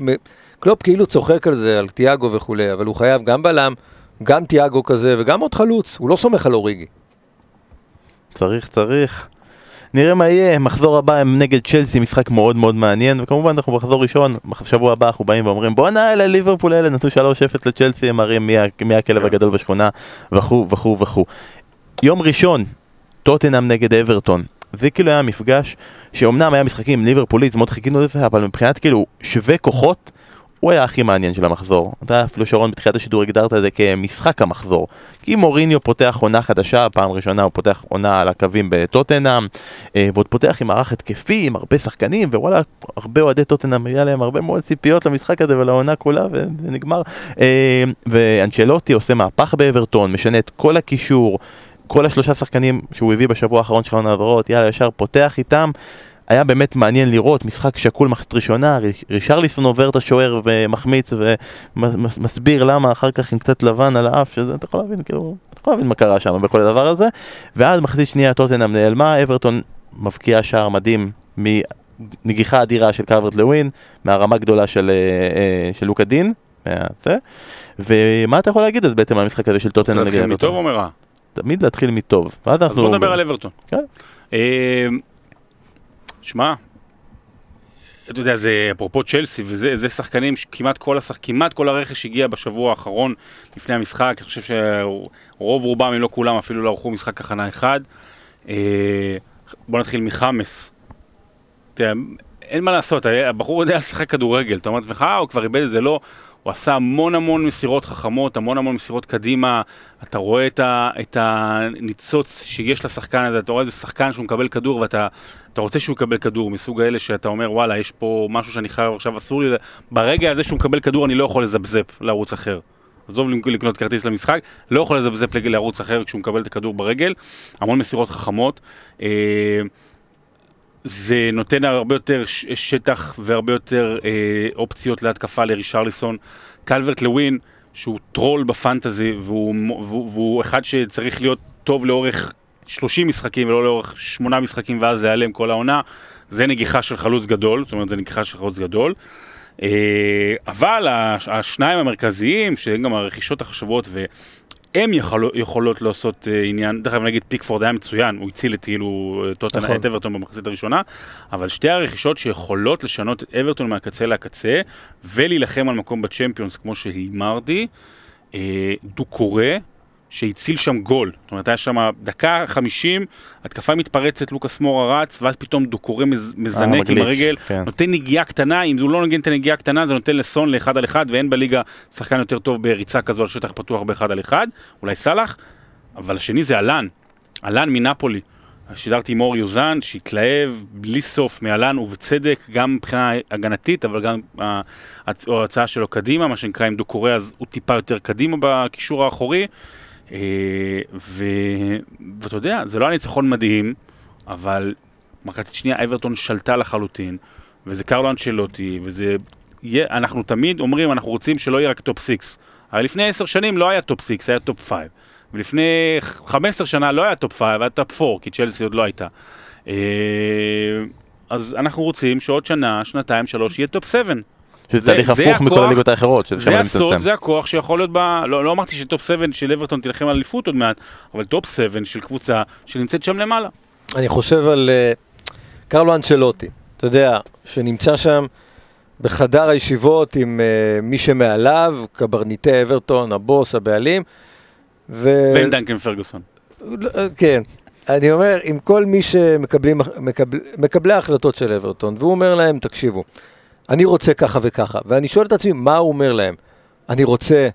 קלופ כאילו צוחק על זה, על תיאגו וכולי, אבל הוא חייב גם בלם, גם תיאגו כזה וגם עוד חלוץ, הוא לא סומך על אוריגי. צריך, צריך. נראה מה יהיה, מחזור הבא הם נגד צ'לסי, משחק מאוד מאוד מעניין, וכמובן אנחנו במחזור ראשון, בשבוע הבא אנחנו באים ואומרים בואנה אלה ליברפול האלה נתנו 3-0 לצ'לסי, הם מראים מי, הכלב כן. הגדול בשכונה, וכו' וכו' וכו'. יום ראשון, טוטנאם נגד אברטון. זה כאילו היה מפגש שאומנם היה משחקים עם ליברפוליסט, מאוד חיכינו לזה, אבל מבחינת כאילו שווה כוחות, הוא היה הכי מעניין של המחזור. אתה אפילו שרון בתחילת השידור הגדרת את זה כמשחק המחזור. כי מוריניו פותח עונה חדשה, פעם ראשונה הוא פותח עונה על הקווים בטוטנאם, אה, ועוד פותח עם מערך התקפי, עם הרבה שחקנים, ווואלה, הרבה אוהדי טוטנאם, היה להם הרבה מאוד ציפיות למשחק הזה ולעונה כולה, וזה נגמר. אה, ואנצ'לוטי עושה מהפך באברטון, משנה את כל הקישור. כל השלושה שחקנים שהוא הביא בשבוע האחרון של העונה העברות, יאללה, ישר פותח איתם. היה באמת מעניין לראות משחק שקול מחצית ראשונה, ריש- רישרליסון עובר את השוער ומחמיץ ומסביר למה אחר כך עם קצת לבן על האף, שזה, אתה יכול להבין, כאילו, אתה יכול להבין מה קרה שם בכל הדבר הזה. ואז מחצית שנייה טוטנאם נעלמה, אברטון מבקיע שער מדהים מנגיחה אדירה של קרברט לווין, מהרמה גדולה של, אה, אה, של לוקה דין. זה. ומה אתה יכול להגיד אז בעצם על המשחק הזה של טוטנאם נגד להתחיל מטוב אברטון? או מרע? תמיד להתחיל מטוב. ואז אז אנחנו... בוא נדבר על אברטון. שמע, אתה יודע, זה אפרופו צ'לסי, וזה זה שחקנים שכמעט כל, השח, כמעט כל הרכש הגיע בשבוע האחרון לפני המשחק, אני חושב שרוב רובם, אם לא כולם, אפילו לא ערכו משחק הכנה אחד. אה, בוא נתחיל מחמאס. אין מה לעשות, הבחור יודע לשחק כדורגל, אתה אומר לעצמך, אה, הוא כבר איבד את זה, לא. הוא עשה המון המון מסירות חכמות, המון המון מסירות קדימה, אתה רואה את, ה, את הניצוץ שיש לשחקן הזה, אתה רואה איזה שחקן שהוא מקבל כדור ואתה רוצה שהוא יקבל כדור, מסוג האלה שאתה אומר וואלה, יש פה משהו שאני חייב עכשיו, אסור לי, ברגע הזה שהוא מקבל כדור אני לא יכול לזפזפ לערוץ אחר. עזוב לקנות כרטיס למשחק, לא יכול לזפזפ לערוץ אחר כשהוא מקבל את הכדור ברגל, המון מסירות חכמות. אה, זה נותן הרבה יותר שטח והרבה יותר אה, אופציות להתקפה לרישרליסון. קלברט לווין, שהוא טרול בפנטזי, והוא, והוא, והוא אחד שצריך להיות טוב לאורך 30 משחקים ולא לאורך 8 משחקים ואז להיעלם כל העונה, זה נגיחה של חלוץ גדול, זאת אומרת זה נגיחה של חלוץ גדול. אה, אבל השניים המרכזיים, שהם גם הרכישות החשובות הם יכול, יכולות לעשות uh, עניין, דרך אגב נגיד פיקפורד היה מצוין, הוא הציל את כאילו טוטנה, נכון. את אברטון במחצית הראשונה, אבל שתי הרכישות שיכולות לשנות את אברטון מהקצה לקצה ולהילחם על מקום בצ'מפיונס כמו שהימרתי, uh, דו-קורא שהציל שם גול. זאת אומרת, היה שם דקה חמישים, התקפה מתפרצת, לוקאס מורה רץ, ואז פתאום דוקורי מז, מזנק עם הרגל, כן. נותן נגיעה קטנה, אם הוא לא נוגן את הנגיעה הקטנה, זה נותן לסון לאחד על אחד, ואין בליגה שחקן יותר טוב בריצה כזו על שטח פתוח באחד על אחד, אולי סאלח, אבל השני זה אלן, אלן מנפולי. שידרתי עם אור יוזן, שהתלהב בלי סוף מאלן, ובצדק, גם מבחינה הגנתית, אבל גם ההצעה שלו קדימה, מה שנקרא עם דוקורי, אז הוא טיפה יותר קדימה בקישור האחורי. אה, ו... ואתה יודע, זה לא היה ניצחון מדהים, אבל מחצית שנייה אברטון שלטה לחלוטין, וזה קרלו אנצ'לוטי, וזה... אנחנו תמיד אומרים, אנחנו רוצים שלא יהיה רק טופ 6. אבל לפני עשר שנים לא היה טופ 6, היה טופ 5. ולפני 15 שנה לא היה טופ 5, היה טופ 4, כי צ'לסי עוד לא הייתה. אה, אז אנחנו רוצים שעוד שנה, שנתיים, שלוש, יהיה טופ 7. שזה תהליך הפוך מכל הליגות האחרות. זה הסוד, זה הכוח שיכול להיות ב... לא, לא אמרתי שטופ 7 של אברטון תילחם על אליפות עוד מעט, אבל טופ 7 של קבוצה שנמצאת שם למעלה. אני חושב על uh, קרלו אנצ'לוטי, אתה יודע, שנמצא שם בחדר הישיבות עם uh, מי שמעליו, קברניטי אברטון, הבוס, הבעלים. ו... ואין דנקן פרגוסון. אה, כן. אני אומר, עם כל מי שמקבלים, מקבל, מקבלי ההחלטות של אברטון, והוא אומר להם, תקשיבו, אני רוצה ככה וככה. ואני שואל את עצמי, מה הוא אומר להם? אני רוצה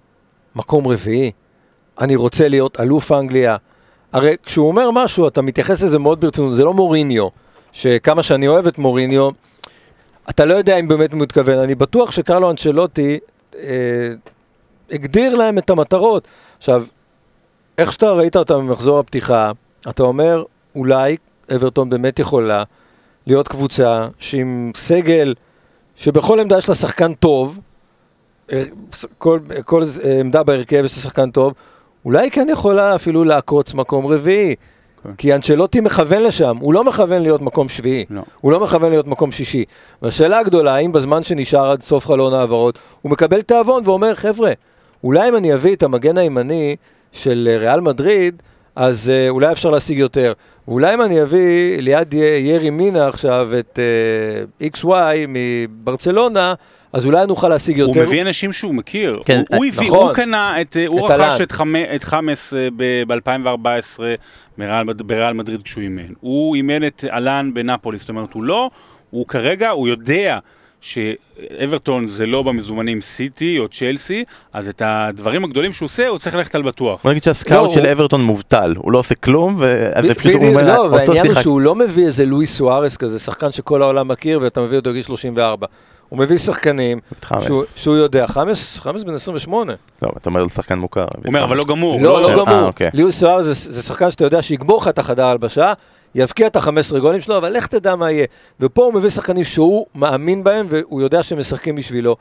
מקום רביעי? אני רוצה להיות אלוף אנגליה? הרי כשהוא אומר משהו, אתה מתייחס לזה מאוד ברצינות, זה לא מוריניו, שכמה שאני אוהב את מוריניו, אתה לא יודע אם באמת הוא מתכוון. אני בטוח שקרלו אנצ'לוטי אה, הגדיר להם את המטרות. עכשיו, איך שאתה ראית אותם במחזור הפתיחה, אתה אומר, אולי אברטון באמת יכולה להיות קבוצה שעם סגל שבכל עמדה יש לה שחקן טוב, אה, כל, כל עמדה בהרכב יש לה שחקן טוב, אולי כן יכולה אפילו לעקוץ מקום רביעי. כן. כי אנצ'לוטי מכוון לשם, הוא לא מכוון להיות מקום שביעי, לא. הוא לא מכוון להיות מקום שישי. והשאלה הגדולה, האם בזמן שנשאר עד סוף חלון העברות, הוא מקבל תיאבון ואומר, חבר'ה, אולי אם אני אביא את המגן הימני של אה, ריאל מדריד, אז uh, אולי אפשר להשיג יותר. ואולי אם אני אביא ליד ירי מינה עכשיו את uh, אה, XY מברצלונה, אז אולי נוכל להשיג יותר. הוא מביא אנשים שהוא מכיר. כן, הוא, הוא, הביא, נכון. הוא קנה, את, את הוא רכש את, חמ, את חמאס ב-2014 בריאל מדריד כשהוא אימן. הוא אימן את אלן בנפולי, זאת אומרת, הוא לא, הוא כרגע, הוא יודע שאברטון זה לא במזומנים סיטי או צ'לסי, אז את הדברים הגדולים שהוא עושה, הוא צריך ללכת על בטוח. בוא נגיד שהסקאוט של אברטון מובטל, הוא לא עושה כלום, ופשוט הוא אומר, לא, והעניין הוא שהוא לא מביא איזה לואי סוארס כזה, שחקן שכל העולם מכיר, ואתה מביא אותו בגיל 34. הוא מביא שחקנים שהוא יודע, חמאס בן 28. לא, אתה אומר שחקן מוכר. הוא אומר, אבל לא גמור. לא, לא, לא גמור. אה, אוקיי. לואי סוארס זה שחקן שאתה יודע שיגמור לך את החדר הלבשה, יבקיע את ה-15 גולים שלו, אבל לך תדע מה יהיה. ופה הוא מביא שחקנים שהוא מאמין בהם, והוא יודע שהם משחקים בשבילו.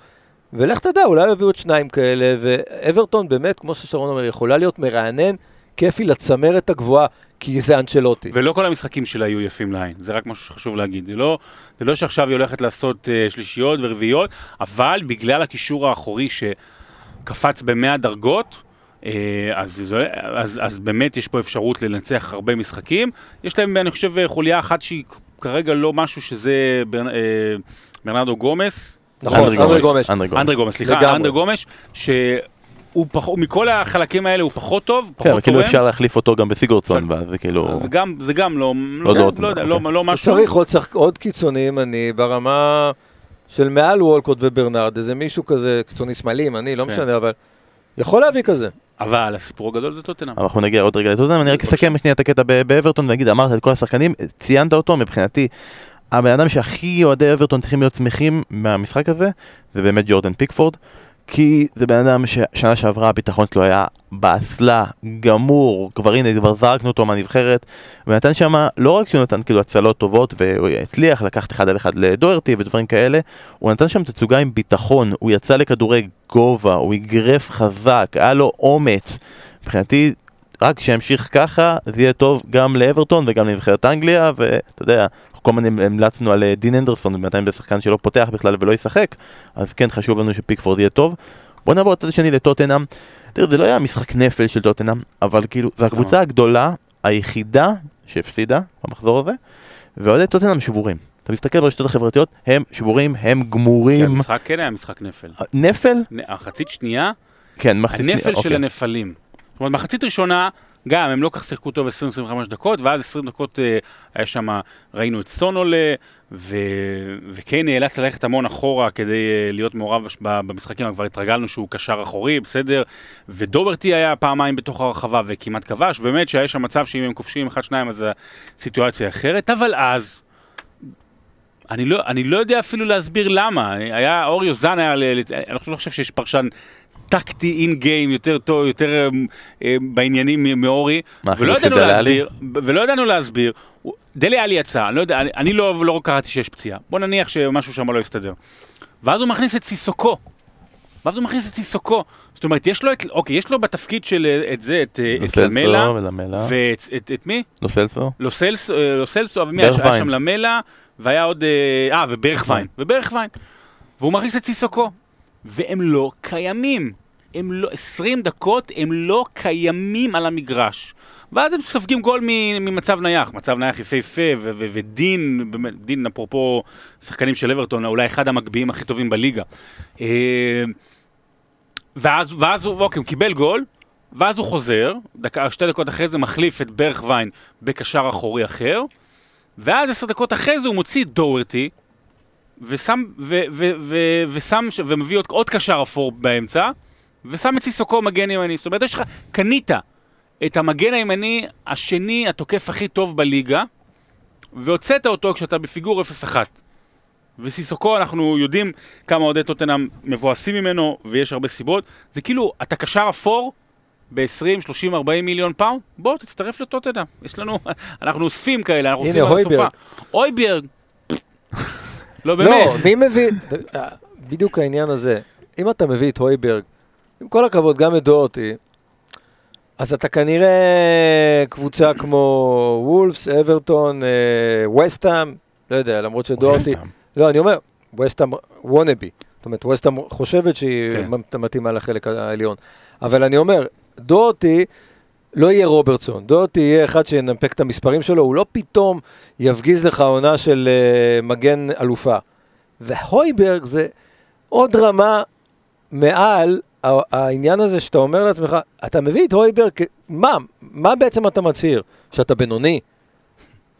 ולך תדע, אולי יביאו עוד שניים כאלה, ואברטון באמת, כמו ששרון אומר, יכולה להיות מרענן, כיפי לצמרת הגבוהה, כי זה אנצ'לוטי. ולא כל המשחקים שלה יהיו יפים לעין, זה רק משהו שחשוב להגיד. זה לא, זה לא שעכשיו היא הולכת לעשות uh, שלישיות ורביעיות, אבל בגלל הקישור האחורי שקפץ במאה דרגות, אז, אז, אז באמת יש פה אפשרות לנצח הרבה משחקים. יש להם, אני חושב, חוליה אחת שהיא כרגע לא משהו שזה... אה, ברנרדו גומס, נכון, אנדרי גומש. גומש. אנדרי גומש. סליחה. אנדרי גומש, שהוא פח... מכל החלקים האלה הוא פחות טוב, כן, אבל פחות כאילו תורם. אפשר להחליף אותו גם בסיגורדסון, ואז זה כאילו... זה גם, זה גם לא, לא לא, לא יודע, לא, אוקיי. לא משהו. צריך עוד, שחק... עוד קיצוני ימני ברמה של מעל וולקוט וברנרד, איזה מישהו כזה, קיצוני שמאלי, ימני, לא כן. משנה, אבל יכול להביא כזה. אבל הסיפור הגדול זה טוטנאם. אנחנו נגיע עוד רגע לטוטנאם, אני רק אסכם שנייה את הקטע באברטון ואגיד, אמרת את כל השחקנים, ציינת אותו מבחינתי. הבן אדם שהכי אוהדי אברטון צריכים להיות שמחים מהמשחק הזה, זה באמת ג'ורדן פיקפורד. כי זה בן אדם ששנה שעברה הביטחון שלו היה באסלה, גמור, כבר הנה, כבר זרקנו אותו מהנבחרת, ונתן שם, לא רק שהוא נתן כאילו הצלות טובות, והוא הצליח לקחת אחד על אחד לדוירטי ודברים כאלה, הוא נתן שם תצוגה עם ביטחון, הוא יצא לכדורי גובה, הוא אגרף חזק, היה לו אומץ. מבחינתי, רק שימשיך ככה, זה יהיה טוב גם לאברטון וגם לנבחרת אנגליה, ואתה יודע, כל הזמן המלצנו על אה, דין אנדרסון, בינתיים זה שחקן שלא פותח בכלל ולא ישחק, אז כן חשוב לנו שפיקפורד יהיה טוב. בוא נעבור לצד השני לטוטנאם. תראה, זה לא היה משחק נפל של טוטנאם, אבל כאילו, זו הקבוצה הגדולה, היחידה שהפסידה במחזור הזה, ואוהדי טוטנאם שבורים. אתה מסתכל ברשתות החברתיות, הם שבורים, הם כן, גמורים. המשחק כן היה משחק נפל. נפל? נ- החצית שנייה, כן, מחצית שנייה, הנפל של אוקיי. הנפלים. זאת אומרת, מחצית ראשונה, גם הם לא כך שיחקו טוב 20-25 דקות, ואז 20 דקות אה, היה שם, ראינו את סון עולה, ו... וקיין נאלץ ללכת המון אחורה כדי אה, להיות מעורב במשחקים, כבר התרגלנו שהוא קשר אחורי, בסדר, ודוברטי היה פעמיים בתוך הרחבה וכמעט כבש, באמת שהיה שם מצב שאם הם כובשים אחד-שניים אז הסיטואציה אחרת, אבל אז... אני לא, אני לא יודע אפילו להסביר למה, היה, אור יוזן היה, אני לא חושב שיש פרשן טקטי אין גיים יותר טוב, יותר אה, אה, בעניינים מאורי, ולא ידענו להסביר, ולא ידענו להסביר, דלי עלי יצא, אני לא יודע, אני, אני לא, לא קראתי שיש פציעה, בוא נניח שמשהו שם לא יסתדר. ואז הוא מכניס את סיסוקו, ואז הוא מכניס את סיסוקו, זאת אומרת, יש לו את, אוקיי, יש לו בתפקיד של אה, את זה, את, את למלה. ואת את, את מי? לוסלסו? לוסלסו, לוסלסו, אבל מי היה שם למלה, והיה עוד, אה, וברכווין, וברכווין. והוא מכניס את סיסוקו, והם לא קיימים. הם לא, 20 דקות הם לא קיימים על המגרש. ואז הם סופגים גול ממצב נייח, מצב נייח יפהפה, ודין, דין אפרופו שחקנים של אברטון, אולי אחד המגביהים הכי טובים בליגה. אה, ואז, ואז הוא, אוקיי, הוא קיבל גול, ואז הוא חוזר, דקה, שתי דקות אחרי זה מחליף את ברכווין בקשר אחורי אחר, ואז עשר דקות אחרי זה הוא מוציא את דוהרטי, ושם, ו, ו, ו, ושם, ש- ומביא עוד, עוד קשר אפור באמצע, ושם את סיסוקו מגן ימני. זאת אומרת, יש לך, קנית את המגן הימני השני, התוקף הכי טוב בליגה, והוצאת אותו כשאתה בפיגור 0-1. וסיסוקו, אנחנו יודעים כמה אוהדי טוטנאם מבואסים ממנו, ויש הרבה סיבות. זה כאילו, אתה קשר אפור ב-20, 30, 40 מיליון פאונד, בוא, תצטרף לטוטנאם. יש לנו, [LAUGHS] אנחנו אוספים כאלה, אנחנו עושים על. הסופה. אויברג. לא, לא, באמת. מי מביא... אה, בדיוק העניין הזה. אם אתה מביא את הויברג, עם כל הכבוד, גם את דורטי, אז אתה כנראה קבוצה כמו וולפס, אברטון, אה, וסטאם, לא יודע, למרות שדורטי... סתם. לא, אני אומר, וסטאם וונאבי. זאת אומרת, וסטאם חושבת שהיא כן. כן. מתאימה לחלק העליון. אבל אני אומר, דורטי לא יהיה רוברטסון. דורטי יהיה אחד שינפק את המספרים שלו, הוא לא פתאום יפגיז לך עונה של uh, מגן אלופה. והויברג זה עוד רמה מעל העניין הזה שאתה אומר לעצמך, אתה מביא את הויברג, מה? מה בעצם אתה מצהיר? שאתה בינוני?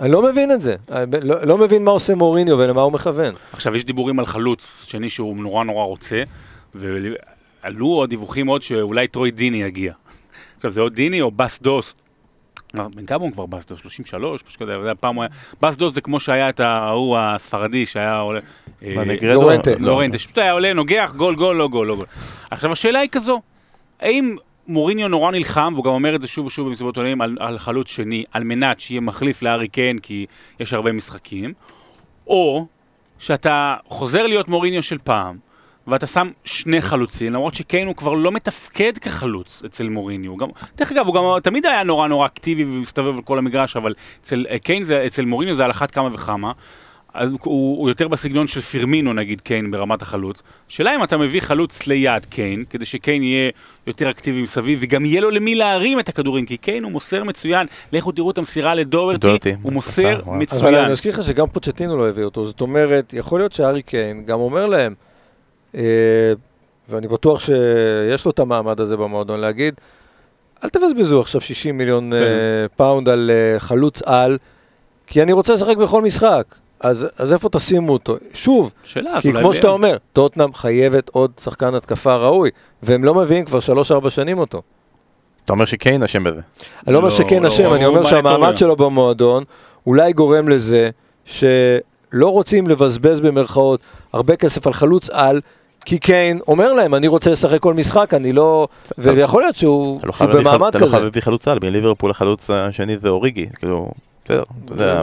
אני לא מבין את זה. ב- לא, לא מבין מה עושה מוריניו ולמה הוא מכוון. עכשיו, יש דיבורים על חלוץ שני שהוא נורא נורא רוצה, ועלו עוד דיווחים עוד שאולי טרוי דיני יגיע. עכשיו, זה או דיני או בס דוסט. בן כמה הוא כבר בס דוסט? 33? משהו כזה, פעם הוא היה... בס דוסט זה כמו שהיה את ההוא הספרדי שהיה עולה... אה? לורנטה. לא. לורנטה, שפשוט היה עולה, נוגח, גול, גול, לא גול, לא גול. עכשיו, השאלה היא כזו, האם מוריניו נורא נלחם, והוא גם אומר את זה שוב ושוב במסיבות עולים, על, על חלוץ שני, על מנת שיהיה מחליף לארי קיין, כי יש הרבה משחקים, או שאתה חוזר להיות מוריניו של פעם, ואתה שם שני חלוצים, למרות שקיין הוא כבר לא מתפקד כחלוץ אצל מוריניו. הוא גם, דרך אגב, הוא גם תמיד היה נורא נורא אקטיבי ומסתובב על כל המגרש, אבל אצל אה, קיין, זה, אצל מוריניו זה על אחת כמה וכמה. אז הוא, הוא יותר בסגנון של פירמינו נגיד קיין ברמת החלוץ. שאלה אם אתה מביא חלוץ ליד קיין, כדי שקיין יהיה יותר אקטיבי מסביב, וגם יהיה לו למי להרים את הכדורים, כי קיין הוא מוסר מצוין, לכו תראו את המסירה לדוהרטי, דוהרטי, הוא מוסר וואו. אבל מצוין. אני מזכיר לך שגם פוצ'טינו לא הביא אותו, זאת אומרת, יכול להיות שהארי קיין גם אומר להם, ואני בטוח שיש לו את המעמד הזה במועדון להגיד, אל תבזבזו עכשיו 60 מיליון אה, כן. פאונד על אה, חלוץ על, כי אני רוצה לשחק בכל משחק. אז, אז איפה תשימו אותו? שוב, שאלה, כי כמו שאתה אומר, טוטנאם חייבת עוד שחקן התקפה ראוי, והם לא מביאים כבר 3-4 שנים אותו. אתה אומר שקיין אשם בזה. אני לא אומר לא, שכן לא, אשם, הוא אני אומר שהמעמד. שלו במועדון אולי גורם לזה שלא רוצים לבזבז במרכאות הרבה כסף על חלוץ על, כי קיין אומר להם, אני רוצה לשחק כל משחק, אני לא... ויכול להיות שהוא לא במעמד חלוץ- אתה לא כזה. חייב להביא חלוץ על, מליברפול החלוץ השני זה אוריגי, כאילו, בסדר, אתה יודע,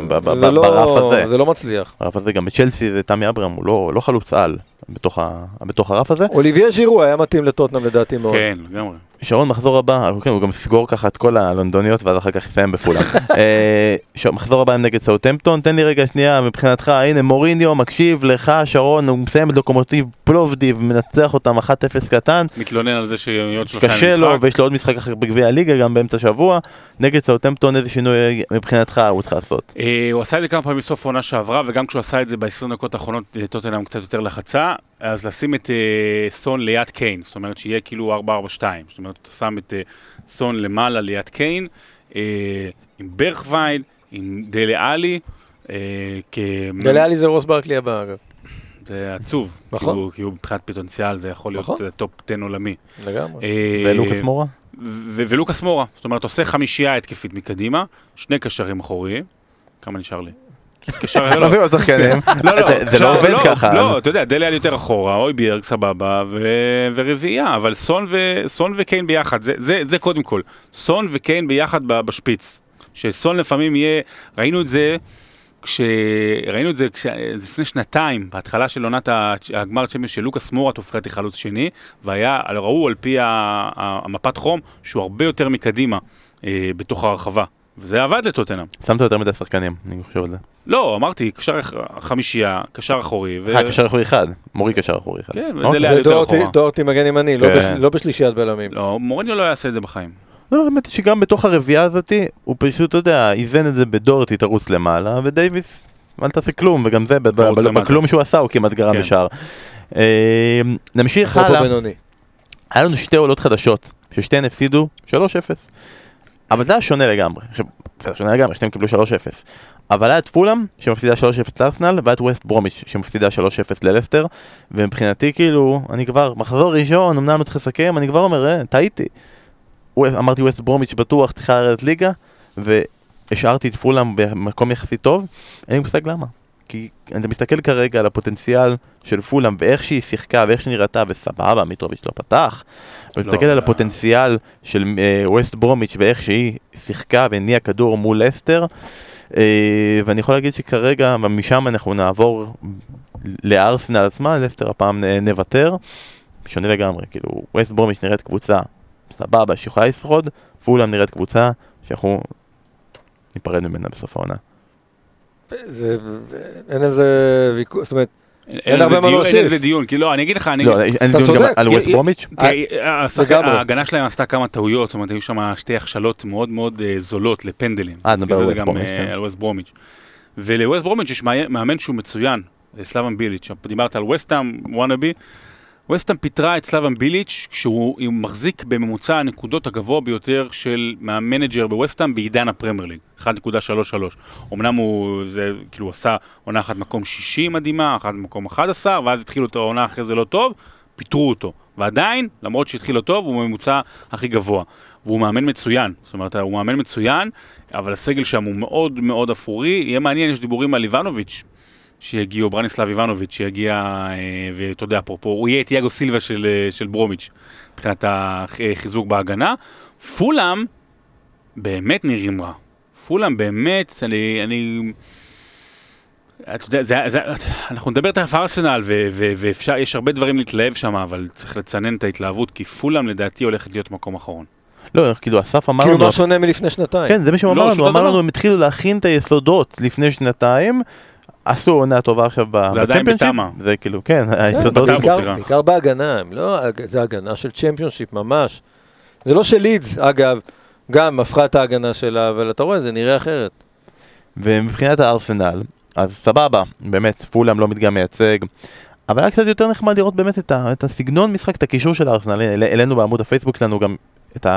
לא- ברף הזה. זה לא מצליח. הרף הזה גם בצ'לסי זה תמי אברהם, הוא לא- לא חלוץ על בתוך הרף הזה. אוליביה ז'ירו היה מתאים לטוטנאם לדעתי מאוד. כן, לגמרי. שרון מחזור הבא, כן, הוא גם יסגור ככה את כל הלונדוניות ואז אחר כך יסיים בפולאם. [LAUGHS] אה, מחזור הבא הם נגד סאוטמפטון, תן לי רגע שנייה מבחינתך, הנה מוריניו מקשיב לך שרון, הוא מסיים את לוקומוטיב פלובדיב, מנצח אותם 1-0 קטן, מתלונן על זה שעוד שלושה ימים קשה לו משחק. ויש לו עוד משחק אחר בגביע הליגה גם באמצע השבוע, נגד סאוטמפטון איזה שינוי מבחינתך הוא צריך לעשות. אה, הוא עשה את זה כמה פעמים בסוף העונה שעברה, וגם כשהוא עשה את זה ב-20 דקות האחרונות, אה, טוטנאם קצת יותר לחצה, אז לשים את אה, סון ליד קיין, זאת אומרת שיהיה כאילו 4-4-2, זאת אומרת, אתה שם את אה, סון למעלה ליד קיין, אה, עם ברחוויין, עם דלה אלי, אה, כ... דלה אלי זה רוס ברקלי הבא אגב. זה עצוב, נכון. כי הוא- כי הוא מבחינת פוטנציאל, זה יכול להיות נכון. טופ 10 עולמי. לגמרי. אה, ולוקאס מורה? ו- ולוקאס מורה, זאת אומרת, עושה חמישייה התקפית מקדימה, שני קשרים אחוריים, כמה נשאר לי? לא, לא, תביאו עוד שחקנים, לא, לא, זה- לא עובד ככה. לא, אתה יודע, דלה יותר אחורה, אויביארג סבבה, ורביעייה, אבל סון, וקיין ביחד, זה, קודם כל. סון וקיין ביחד בשפיץ. שסון לפעמים יהיה, ראינו את זה, כשראינו את זה כש... לפני שנתיים, בהתחלה של עונת הגמר צ'מפיונס של לוקאס מורת הופכתי חלוץ שני, והיה, ראו על פי המפת חום שהוא הרבה יותר מקדימה אה, בתוך הרחבה. וזה עבד לטוטנאם. שמת יותר מדי שחקנים, אני חושב על זה. לא, אמרתי, קשר חמישייה, קשר אחורי. ו- אה, קשר אחורי אחד, מורי קשר אחורי אחד. כן, אוקיי. ודלה היה יותר אחורה. דורטי מגן ימני, לא כן. בש- לא בשלישיית בלמים. לא, מורניו לא יעשה את זה בחיים. לא, האמת היא שגם בתוך הרביעייה הזאתי, הוא פשוט, אתה יודע, איזן את זה בדורטי, תרוץ למעלה, ודייוויס, אל תעשה כלום, וגם זה. בכלום שהוא עשה, הוא כמעט גרם כן. לשער. אה, נמשיך הלאה. היה לנו שתי עולות חדשות, ששתיהן הפסידו 3-0. אבל זה היה שונה לגמרי, עכשיו, בסדר, שונה לגמרי, שתיהם קיבלו 3-0. אבל היה את פולאם, שמפסידה 3-0 לארסנל, והיה את ווסט ברומיץ', שמפסידה 3-0 ללסטר, ומבחינתי כאילו, אני כבר, מחזור ראשון, אמנם לא צריך לסכם, אני כבר אומר, אה, טעיתי. אמרתי ווסט ברומיץ' בטוח צריכה לרדת ליגה, והשארתי את פולאם במקום יחסית טוב, אין לי מושג למה. כי אתה מסתכל כרגע על הפוטנציאל של פולאם ואיך שהיא שיחקה ואיך שהיא נראתה, וסבבה, מיטרוביץ' לא פתח. ואני מסתכל על אה. הפוטנציאל של אה, ווסט ברומיץ' ואיך שהיא שיחקה והניעה כדור מול לסטר. אה, ואני יכול להגיד שכרגע, משם אנחנו נעבור לארסנל עצמה, לסטר הפעם נוותר. שונה לגמרי, כאילו, ווסט ברומיץ' נראית קבוצה סבבה, שיכולה לשרוד, פולאם נראית קבוצה שאנחנו ניפרד ממנה בסוף העונה. זה- אין על זה ויכוח, זאת אומרת, אין הרבה מה להוסיף. אין על זה דיון, כי לא, אני אגיד לך, אני... לא, אין אתה דיון גם צודק. על ווסט י- ברומיץ'? ההגנה שלהם עשתה כמה טעויות, זאת אומרת, היו שם שתי הכשלות מאוד מאוד אה, זולות לפנדלים. אה, נדבר על ווסט ברומיץ', אה, כן. ולווסט ברומיץ' יש מאמן שהוא מצוין, סלאבן ביליץ'. דיברת על וסטאם, wannabe. וסטאם פיטרה את סלאבן ביליץ' כשהוא מחזיק בממוצע הנקודות הגבוה ביותר של מהמנג'ר בווסטאם בעידן הפרמייר ליג, 1.33. אמנם הוא, זה, כאילו, עשה עונה אחת מקום 60 מדהימה, אחת מקום 11, ואז התחילו את העונה אחרי זה לא טוב, פיטרו אותו. ועדיין, למרות שהתחיל לא טוב, הוא בממוצע הכי גבוה. והוא מאמן מצוין, זאת אומרת, הוא מאמן מצוין, אבל הסגל שם הוא מאוד מאוד אפורי. יהיה מעניין, יש דיבורים על איבנוביץ', שיגיעו, ברניסלב איבנוביץ', שיגיע, אה, ואתה יודע, אפרופו, הוא יהיה תיאגו סילבה של, אה, של ברומיץ', מבחינת החיזוק בהגנה. פולאם באמת נראים רע. פולאם באמת, אני... אני אתה יודע, זה, זה, אנחנו נדבר תכף ארסנל, ו- ו- ואפשר, יש הרבה דברים להתלהב שם, אבל צריך לצנן את ההתלהבות, כי פולאם לדעתי הולכת להיות מקום אחרון. לא, כאילו אסף אמר כאילו לנו, מה שונה מלפני שנתיים. כן, זה מה שהוא לא, אמר לנו, שום הוא אמר. לנו, הם התחילו להכין את היסודות לפני שנתיים, עשו עונה טובה עכשיו ב- זה עדיין בצ'מפיונשיפ. בתמה. זה כאילו, כן, כן, היסודות. בעיקר- בהגנה, לא, זה הגנה של צ'מפיונשיפ ממש. זה לא של לידס, אגב, גם הפכה את ההגנה שלה, אבל אתה רואה, זה נראה אחרת. ומבחינת הארסנל, אז סבבה, באמת, פולאם לא מדגם מייצג. אבל היה קצת יותר נחמד לראות באמת את, ה, את הסגנון משחק, את הקישור של הארסנל. אל- העלינו בעמוד הפייסבוק שלנו גם את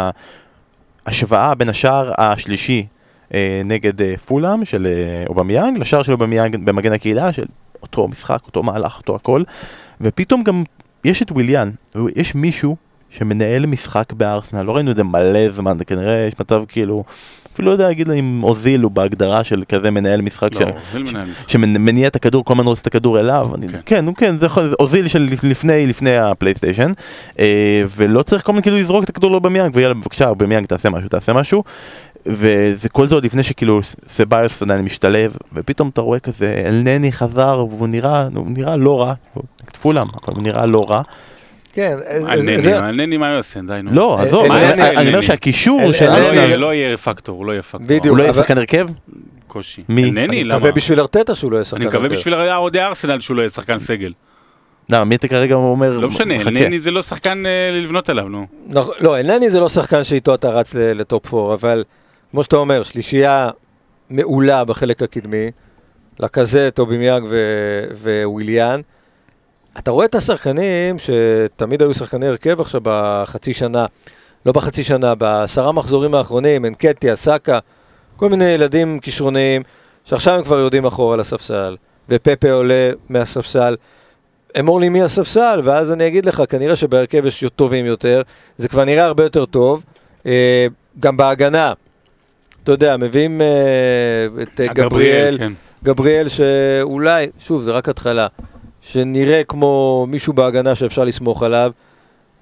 ההשוואה בין השער השלישי נגד אה, פולאם של אה, אובמיאנג לשער של אובמיאנג במגן הקהילה, של אותו משחק, אותו מהלך, אותו הכל. ופתאום גם יש את וויליאן, יש מישהו שמנהל משחק בארסנל, לא ראינו את זה מלא זמן, זה כנראה יש מצב כאילו, אפילו לא יודע להגיד אם אוזיל הוא בהגדרה של כזה מנהל משחק, לא, ש- משחק. שמניע את הכדור, כל הזמן רוצה את הכדור אליו, אני, כן. כן, כן, זה יכול, אוזיל של לפני, לפני הפלייסטיישן, אה, ולא צריך כל הזמן כאילו לזרוק את הכדור לא במיאנג, ויאללה בבקשה, במיאנג תעשה משהו, תעשה משהו, וזה כל זה עוד לפני שכאילו סביוס עדיין משתלב, ופתאום אתה רואה כזה, אלנני חזר, והוא נראה, הוא נראה לא רע, פולאם, אבל הוא נראה לא רע, כן, אלנני, זה- אלנני מה יעשה? די נו. לא, עזוב, אל- אני- אני אומר אלנני. שהקישור של לא יהיה- לא יהיה פקטור, הוא לא יהיה פקטור. בדיוק. הוא לא יהיה שחקן הרכב? קושי. מי? אלנני, אני למה? מקווה בשביל ארטטה שהוא לא יהיה שחקן. אני מקווה הרכב. בשביל אוהדי ארסנל שהוא לא יהיה שחקן סגל. למה, מי אתה כרגע אומר? לא משנה. אלנני זה לא שחקן אה, לבנות עליו, נו. נכון, לא, אלנני זה לא שחקן שאיתו אתה רץ ל- לטופ 4, אבל כמו שאתה אומר, שלישייה מעולה בחלק הקדמי, לקזט, אובמיאנג וויליאן. אתה רואה את השחקנים שתמיד היו שחקני הרכב עכשיו בחצי שנה, לא בחצי שנה, בעשרה מחזורים האחרונים, אנקטיה, סאקה, כל מיני ילדים כישרוניים, שעכשיו הם כבר יורדים אחורה לספסל, ופפה עולה מהספסל. אמור לי מי הספסל, ואז אני אגיד לך, כנראה שבהרכב יש טובים יותר, זה כבר נראה הרבה יותר טוב. אה, גם בהגנה, אתה יודע, מביאים אה, את אה, גבריאל, כן. גבריאל שאולי, שוב, זה רק התחלה, שנראה כמו מישהו בהגנה שאפשר לסמוך עליו,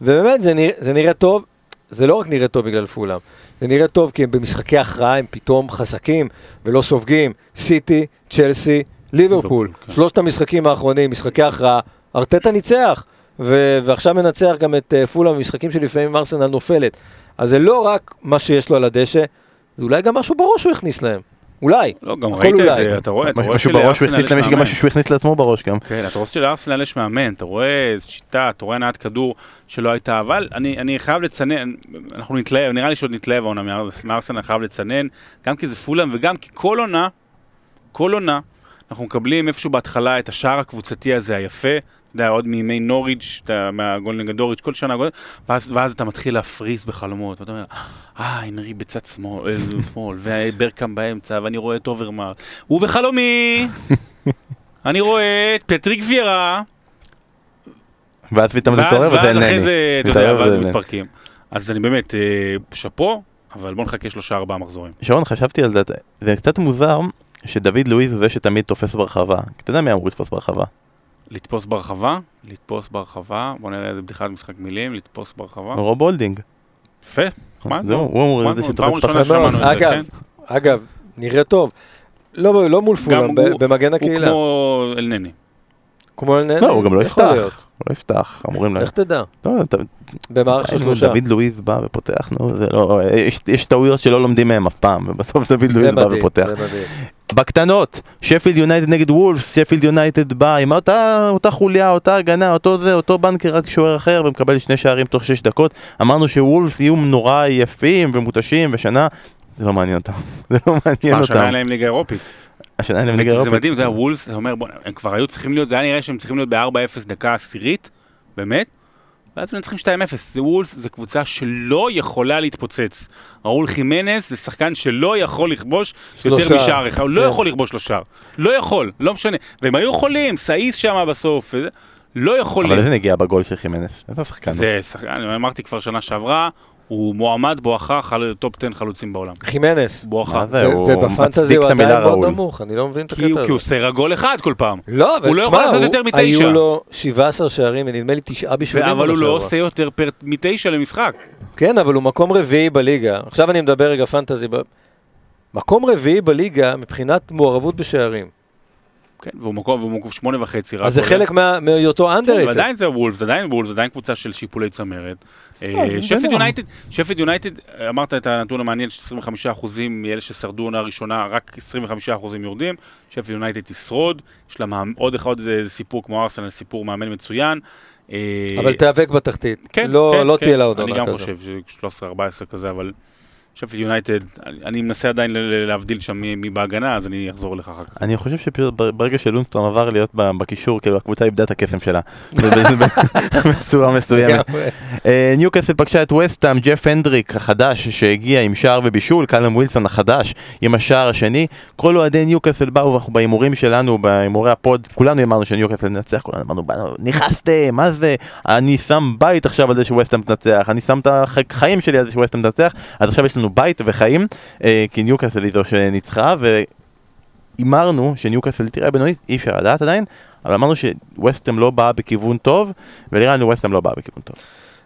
ובאמת זה נראה, זה נראה טוב, זה לא רק נראה טוב בגלל פולאם, זה נראה טוב כי הם במשחקי הכרעה הם פתאום חזקים ולא סופגים. סיטי, צ'לסי, ליברפול, ליברפול, כן. שלושת המשחקים האחרונים, משחקי הכרעה, ארטטה ניצח, ו- ועכשיו מנצח גם את uh, פולאם במשחקים שלפעמים ארסנל נופלת. אז זה לא רק מה שיש לו על הדשא, זה אולי גם משהו בראש הוא הכניס להם. אולי. לא, גם ראית את אולי. זה, אתה רואה, אתה רואה משהו בראש שלארסנל הכניס להם, יש גם. משהו שהוא הכניס לעצמו בראש גם. כן, אתה רואה שלארסנל יש מאמן, אתה רואה איזו שיטה, אתה רואה הנעת כדור שלא הייתה, אבל אני, אני חייב לצנן, אנחנו נתלהב, נראה לי שעוד נתלהב העונה מארס- מארסנל, אני חייב לצנן, גם כי זה פולאם וגם כי כל עונה, כל עונה, אנחנו מקבלים איפשהו בהתחלה את השער הקבוצתי הזה היפה, יודע, עוד מימי נוריץ', מהגול נגד נוריץ', כל שנה, גול, ואז, ואז אתה מתחיל להפריז בחלומות, ואתה אומר, אה, הנרי בצד שמאל, אה, שמאל, וברגקאמפ באמצע, ואני רואה את אוברמרס, ובחלומי, [LAUGHS] אני רואה את פטריק וירה, ואז פתאום זה מתעורר וזה ואז אחרי. זה, אתה יודע, ואז. מתפרקים. אז אני באמת, אה, שאפו, אבל בוא נחכה שלושה ארבעה מחזורים. שרון, חשבתי על זה, זה קצת מוזר שדוד לואיז הוא זה שתמיד תופס ברחבה. אתה יודע מי אמור לתפוס ברחבה? לתפוס ברחבה, לתפוס ברחבה, בוא נראה איזה בדיחת משחק מילים, לתפוס ברחבה. רוב הולדינג. יפה, נחמד זהו. הוא אמור נחמד זה. שתופס פעם ראשונה ברחבה. שמענו את זה, אגב, כן? אגב, נראה טוב. לא, לא מול פולאם, הוא- במגן הוא הקהילה. כמו אלנני. כמו אלנני? לא, הוא גם לא יכול יפתח. להיות. הוא לא יפתח, אמורים לה... איך תדע? לא, אתה- במערך של שלושה. דוד לואיז בא ופותח, נו, זה לא... יש- יש טעויות שלא לומדים מהם אף פעם, ובסוף דוד זה לואיז בא מדהים, ופותח. זה מדהים. בקטנות, שפילד יונייטד נגד וולפס, שפילד יונייטד בא עם אותה, אותה חוליה, אותה הגנה, אותו זה, אותו בנקר, רק שוער אחר, ומקבל שני שערים תוך שש דקות. אמרנו שוולפס יהיו נורא יפים ומותשים ושנה, זה לא מעניין אותם. [LAUGHS] זה לא מעניין מה, השנה אותם. היה להם ליגה אירופית. השנה אין להם ליגה זה אירופית. מדהים, אתה יודע, וולס, אתה אומר, הם כבר היו צריכים להיות, זה היה נראה שהם צריכים להיות ב-4-0 דקה עשירית, באמת, ואז הם צריכים 2-0. זה וולבס, זו קבוצה שלא יכולה להתפוצץ. ראול חימנס זה שחקן שלא יכול לכבוש יותר. משער אחד, הוא לא כן. יכול לכבוש לו שער. לא יכול, לא משנה. והם היו יכולים, סאיס שם בסוף, וזה, לא יכולים. אבל איזה נגיעה בגול של חימנס? איזה שחקן? זה שחקן, אמרתי כבר שנה שעברה, הוא מועמד בואכה חל- טופ 10 חלוצים בעולם. חימנס. בואכה. ובפנטזי הוא עדיין מאוד. נמוך, אני לא מבין את הקטע כי הוא הזה. עושה גול אחד כל פעם. לא, אבל הוא לא יכול לעשות יותר מתשע. היו לו 17 שערים, ונדמה לי תשעה בישולים. אבל הוא לא. עושה יותר פר מתשע למשחק. כן, אבל הוא מקום רביעי בליגה. עכשיו אני מדבר רגע פנטזי. ב- מקום רביעי בליגה מבחינת מעורבות בשערים. כן, והוא מקום, והוא מקום שמונה וחצי. אז זה. חלק מה- מהיותו כן, underrated. ועדיין זה וולבס, עדיין וולבס, עדיין קבוצה של שיפולי צמרת. כן, שפילד בסדר. יונייטד, שפילד יונייטד, אמרת את הנתון המעניין ש-25% מאלה ששרדו עונה ראשונה, רק 25% יורדים. שפיד יונייטד תשרוד, יש לה עוד אחד, סיפור כמו ארסנל, סיפור מאמן מצוין. אה, אבל תיאבק בתחתית. כן, לא כן, לא כן. תהיה לה עוד אני עונה גם כזאת. חושב ש-13-14 כזה, אבל שפיד יונייטד, אני מנסה עדיין להבדיל שם מי בהגנה, אז אני אחזור אליך אחר כך. אני חושב שפשוט בר- ברגע שלונסטרום עבר להיות בקישור, כאילו הקבוצה איבדה את הקסם שלה. [LAUGHS] בצורה מסוימת. אה, ניוקאסל פגשה את וסטאם, ג'ף הנדריק החדש שהגיע עם שער ובישול, קלם ווילסון החדש עם השער השני. כל אוהדי ניוקאסל באו, ואנחנו בהימורים שלנו, בהימורי ה pod, כולנו אמרנו שניוקאסל ננצח, כולנו אמרנו, "באנו, נכנסתם, מה זה? אני שם בית עכשיו על זה שווסטאם תנצח, אני שם את החיים שלי על זה שווסטאם תנצח, אז עכשיו יש לנו בית וחיים, אה, כי ניוקאסל היא זו שניצחה, והימרנו שניוקאסל תראה בינונית, אי אפשר לדעת עדיין, אבל אמרנו שווסטאם לא באה בכיוון טוב, ונראה לנו ווסטאם לא באה בכיוון טוב.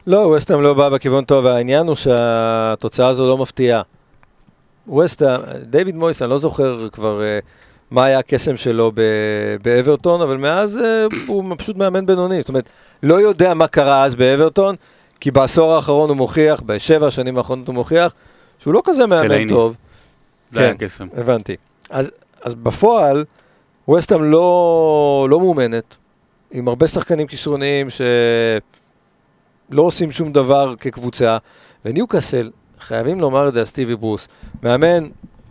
לא, ווסטהאם לא בא בכיוון טוב, העניין הוא שהתוצאה הזו לא מפתיעה. ווסטהאם, דיוויד מויס, אני לא זוכר כבר אה, מה היה הקסם שלו באברטון, אבל מאז אה, הוא פשוט מאמן בינוני. זאת אומרת, לא יודע מה קרה אז באברטון, כי בעשור האחרון הוא מוכיח, בשבע השנים האחרונות הוא מוכיח, שהוא לא כזה מאמן. טוב. זה היה כן. קסם. הבנתי. אז, אז בפועל, ווסטהאם לא, לא מאומנת, עם הרבה שחקנים כישרוניים שלא עושים שום דבר כקבוצה, וניוקאסל, חייבים לומר את זה על סטיבי ברוס, מאמן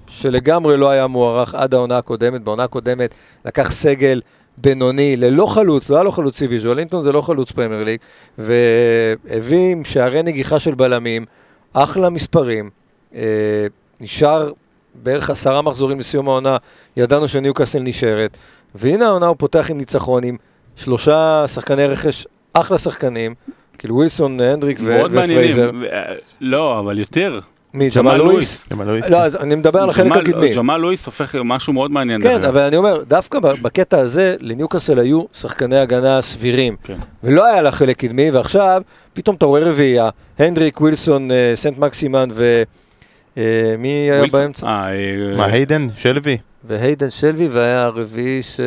שלגמרי לא היה מוערך עד העונה הקודמת, בעונה הקודמת לקח סגל בינוני, ללא חלוץ, לא היה לו חלוץ סיבי, ז'ואלינטון זה לא חלוץ פרמייר ליג, והביא עם שערי נגיחה של בלמים, אחלה מספרים, נשאר בערך עשרה מחזורים לסיום העונה, ידענו שניוקאסל נשארת, והנה העונה הוא פותח עם ניצחון עם שלושה שחקני רכש, אחלה שחקנים, כאילו ווילסון, הנדריק ו- ופרייזר. ו- לא, אבל יותר. מי, ג'מאל לואיס? ג'מאל לואיס. לא, אז אני מדבר על החלק הקדמי. ג'מאל לואיס הופך משהו מאוד מעניין. כן. אבל אני אומר, דווקא בקטע הזה, לניוקאסל היו שחקני הגנה סבירים. כן. ולא היה לה חלק קדמי, ועכשיו פתאום אתה רואה רביעייה, הנדריק, ווילסון, אה, סנט מקסימן ו... אה, מי היה באמצע? אה, אה, מה, היידן? שלוי? והיידן שלוי, והיה הרביעי ש...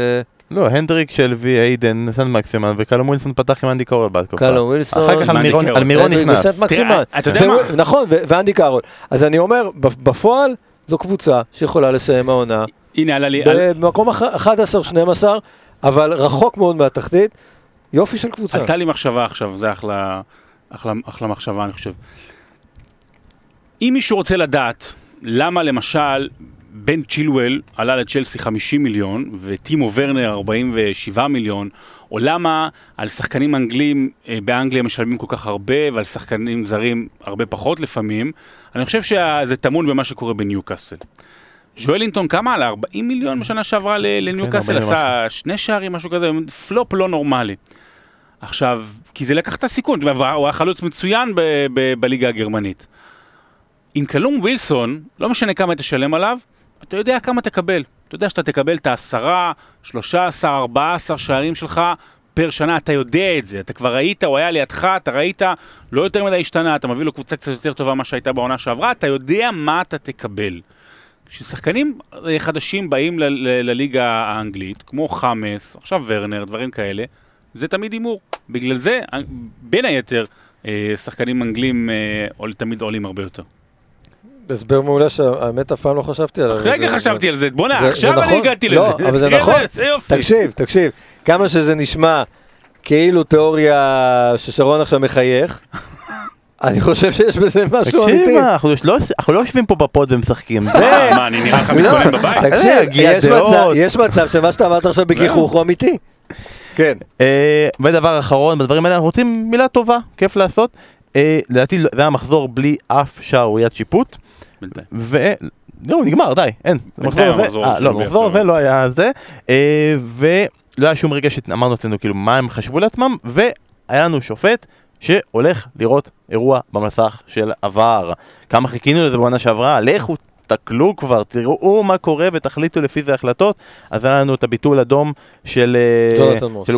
לא, הנדריק, שלוי, היידן, סן מקסימן, וקלום ווילסון פתח עם אנדי קורל בהתקופה. קלום ווילסון. אחר כך על מירון- נכנס. וסנט מקסימן. אתה יודע מה? ו- נכון, ואנדי קארול. אז אני אומר, ב- בפועל, זו קבוצה שיכולה לסיים העונה הנה, עלה לי... במקום אח- 11-12, אבל רחוק מאוד מהתחתית. יופי של קבוצה. עלתה לי מחשבה עכשיו, זה אחלה, אחלה, אחלה מחשבה, אני חושב. אם מישהו רוצה לדעת למה למשל בן צ'ילואל עלה לצ'לסי 50 מיליון וטימו ורנר 47 מיליון, או למה על שחקנים אנגלים אה, באנגליה משלמים כל כך הרבה ועל שחקנים זרים הרבה פחות לפעמים, אני חושב שזה טמון במה שקורה בניוקאסל. ז'ואלינטון כמה עלה? 40 מיליון בשנה שעברה ל- לניוקאסל, 40 עשה שני שערים, משהו כזה, פלופ לא נורמלי. עכשיו, כי זה לקח את הסיכון, הוא היה חלוץ מצוין בליגה הגרמנית. עם קלום ווילסון, לא משנה כמה תשלם עליו, אתה יודע כמה תקבל. אתה יודע שאתה תקבל את העשרה, שלושה עשר, ארבעה עשר שערים שלך פר שנה, אתה יודע את זה. אתה כבר ראית, הוא היה לידך, אתה ראית, לא יותר מדי השתנה, אתה מביא לו קבוצה קצת יותר טובה ממה שהייתה בעונה שעברה, אתה יודע מה אתה תקבל. כששחקנים אה, חדשים באים לליגה האנגלית, כמו חמאס, עכשיו ורנר, דברים כאלה, זה תמיד הימור. בגלל זה, אה, בין היתר, אה, שחקנים אנגלים תמיד עולים הרבה יותר. הסבר מעולה שהאמת אף פעם לא חשבתי עליו. רגע זה- חשבתי על זה, בוא'נה, עכשיו אני נכון. הגעתי לא, לזה. אבל זה נכון. תקשיב, תקשיב, כמה שזה נשמע כאילו תיאוריה ששרון עכשיו מחייך, [LAUGHS] אני חושב שיש בזה משהו אמיתי. תקשיב, מה, אנחנו לא- אנחנו לא יושבים פה בפוד ומשחקים. זה... מה, אני נראה לך לא, מתכונן בבית? תקשיב. מצב- יש מצב שמה שאתה אמרת עכשיו בגיחוך הוא אמיתי. כן. אה, ודבר אחרון, בדברים האלה אנחנו רוצים מילה טובה, כיף לעשות. אה, לדעתי זה היה מחזור בלי אף שערוריית שיפוט, בינתיים. ו... לא, נגמר, די, אין. בינתיים הזה- המחזור אה, לא, המחזור הזה לא היה זה, אה, ולא היה שום רגע שאמרנו אצלנו כאילו מה הם חשבו לעצמם, והיה לנו שופט שהולך לראות אירוע במסך של עבר. כמה חיכינו לזה בעונה שעברה, לכו תקלו כבר, תראו מה קורה ותחליטו לפי זה החלטות. אז היה לנו את הביטול אדום של... ג'ונתן מוס. של-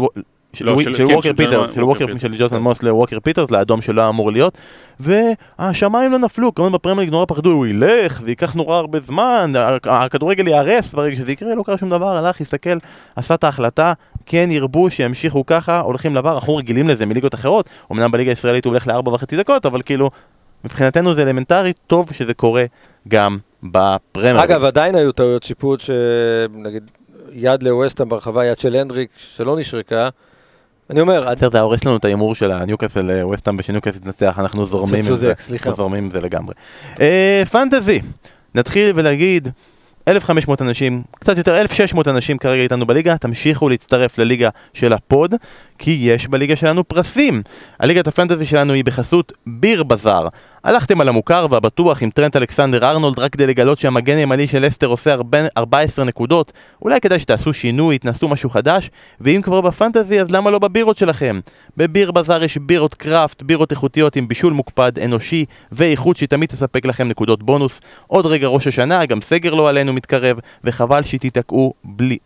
של ווקר פיטרס, של ווקר פיטרס. של ג'ונתן. מוס לווקר פיטרס, לאדום שלא אמור להיות, והשמיים לא נפלו, כמובן בפרמייר ליג נורא פחדו, הוא ילך, זה ייקח נורא הרבה זמן, הכדורגל ייהרס ברגע שזה יקרה, לא קרה שום דבר, הלך, הסתכל, עשה את ההחלטה, כן ירבו, שימשיכו ככה, הולכים ל VAR, אנחנו רגילים לזה מליגות אחרות, אמנם בליגה הישראלית הוא הולך לארבע וחצי דקות, אבל כאילו, מבחינתנו זה אלמנטרי, טוב שזה קורה גם בפרמייר ליג. אגב, עדיין היו טעויות שיפוט, שנגיד יד לווסטהאם ברחבה, יד של הנדריק, שלא נשרקה. אני אומר, זה הורס לנו את ההימור של הניוקאסל ווסטהאם ושניוקאסל תנצח, אנחנו זורמים עם זה. אנחנו זורמים עם זה לגמרי. אה, fantasy, נתחיל ולהגיד, 1,500 אנשים, קצת יותר, 1,600 אנשים כרגע איתנו בליגה, תמשיכו להצטרף לליגה של הפוד, כי יש בליגה שלנו פרסים. הליגת הפנטזי שלנו היא בחסות ביר בזאר. הלכתם על המוכר והבטוח עם טרנט אלכסנדר ארנולד רק כדי לגלות שהמגן הימני של אסטר עושה הרבה- 14 נקודות. אולי כדאי שתעשו שינוי, תנסו משהו חדש, ואם כבר בפנטזי אז למה לא בבירות שלכם? בביר בזאר יש בירות קראפט, בירות איכותיות עם בישול מוקפד, אנושי ואיכות שתמיד תספק לכם נקודות בונוס. עוד רגע ראש השנה, גם סגר לא עלינו מתקרב, וחבל שתיתקעו בלי...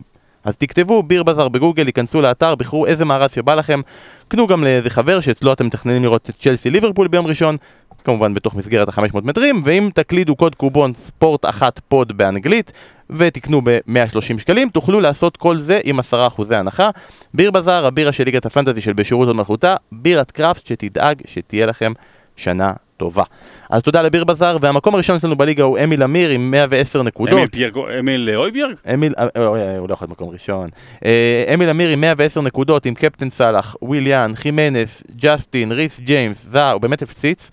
אז תכתבו ביר בזאר בגוגל, ייכנסו לאתר, בחרו איזה מארז שבא לכם, קנו גם לאיזה חבר שאצלו אתם מתכננים לראות את צ'לסי ליברפול ביום ראשון, כמובן בתוך מסגרת ה-500 מטרים, ואם תקלידו קוד קובון ספורט אחת פוד באנגלית ותקנו ב-130 שקלים, תוכלו לעשות כל זה עם 10% הנחה. ביר בזאר, הבירה של ליגת הפנטזי של בשירות עוד מלכותה, בירת קראפט שתדאג שתהיה לכם שנה טובה. אז תודה לביר בזאר, והמקום הראשון שלנו בליגה הוא אמיל אמיר עם 110 נקודות. אמיל פיארגו- אמיל אויביארג? אמיל, אה, אה, אה, הוא לא יכול להיות מקום ראשון. אמיל אמיר עם 110 נקודות, עם קפטן סאלח, וויליאן, חימנס, ג'סטין, ריס ג'יימס, זה, הוא באמת הפציץ.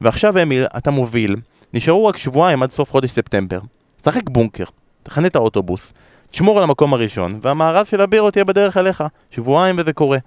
ועכשיו אמיל, אתה מוביל, נשארו רק שבועיים עד סוף חודש ספטמבר. שחק בונקר, תכנה את האוטובוס, תשמור על המקום הראשון, והמארז של הבירות יהיה בדרך אליך. שבועיים וזה קורה.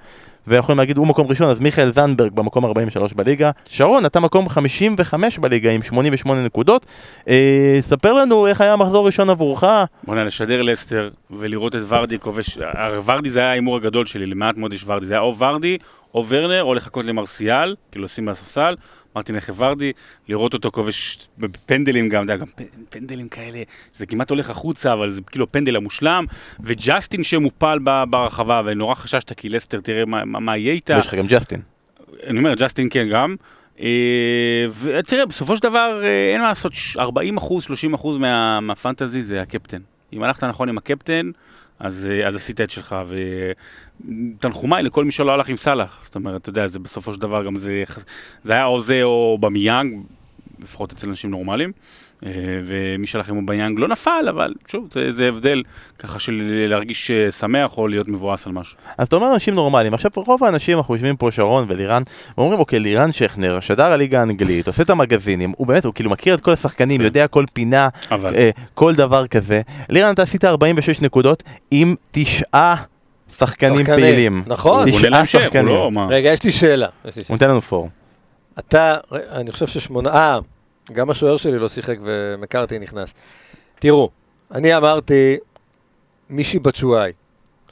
ויכולים להגיד, הוא מקום ראשון, אז מיכאל זנדברג במקום 43 בליגה. שרון, אתה מקום 55 בליגה עם 88 נקודות. אה, ספר לנו איך היה המחזור ראשון עבורך. בוא'נה, לשדר לסטר ולראות את ורדי כובש, ורדי זה היה ההימור הגדול שלי, למעט מאוד יש ורדי, זה היה או ורדי, או ורנר, או לחכות למרסיאל, כאילו לשים מהספסל, אמרתי נלך לוורדי, לראות אותו כובש בפנדלים גם, אתה יודע, גם פ- פנדלים כאלה, זה כמעט הולך החוצה, אבל זה כאילו פנדל המושלם, וג'סטין שמופל ברחבה, ונורא חששת כי לסטר, תראה מה, מה, מה יהיה איתה. ויש לך גם ג'סטין. אני אומר, ג'סטין כן גם. אה, ותראה, בסופו של דבר אה, אין מה לעשות, ש- 40 אחוז, 30 אחוז מה, מהפנטזי זה הקפטן. אם הלכת נכון עם הקפטן, אז, אה, אז עשית את שלך, ותנחומיי לכל מי שלא הלך עם סאלח. זאת אומרת, אתה יודע, זה בסופו של דבר גם זה, זה היה או זה או במיאנג, לפחות אצל אנשים נורמליים. אה, ומי שהלך עם אובמיאנג לא נפל, אבל שוב, זה, זה הבדל ככה של להרגיש אה, שמח או להיות מבואס על משהו. אז אתה אומר אנשים נורמליים, עכשיו רוב האנשים, אנחנו יושבים פה שרון ולירן, ואומרים אוקיי, לירן שכנר, שדר הליגה האנגלית, עושה את המגזינים, הוא באמת, הוא כאילו מכיר את כל השחקנים, יודע כל פינה, אבל... אה, כל דבר כזה. לירן, אתה עשית 46 נקודות עם תשעה שחקנים פעילים. נכון. תשעה הוא שחקנים. לא, מה? רגע, יש לי שאלה. הוא. נותן לנו פור. אתה, אני חושב ששמונה, אה, גם השוער שלי לא שיחק ומקארתי נכנס. תראו, אני אמרתי, מישי בצ'ואי,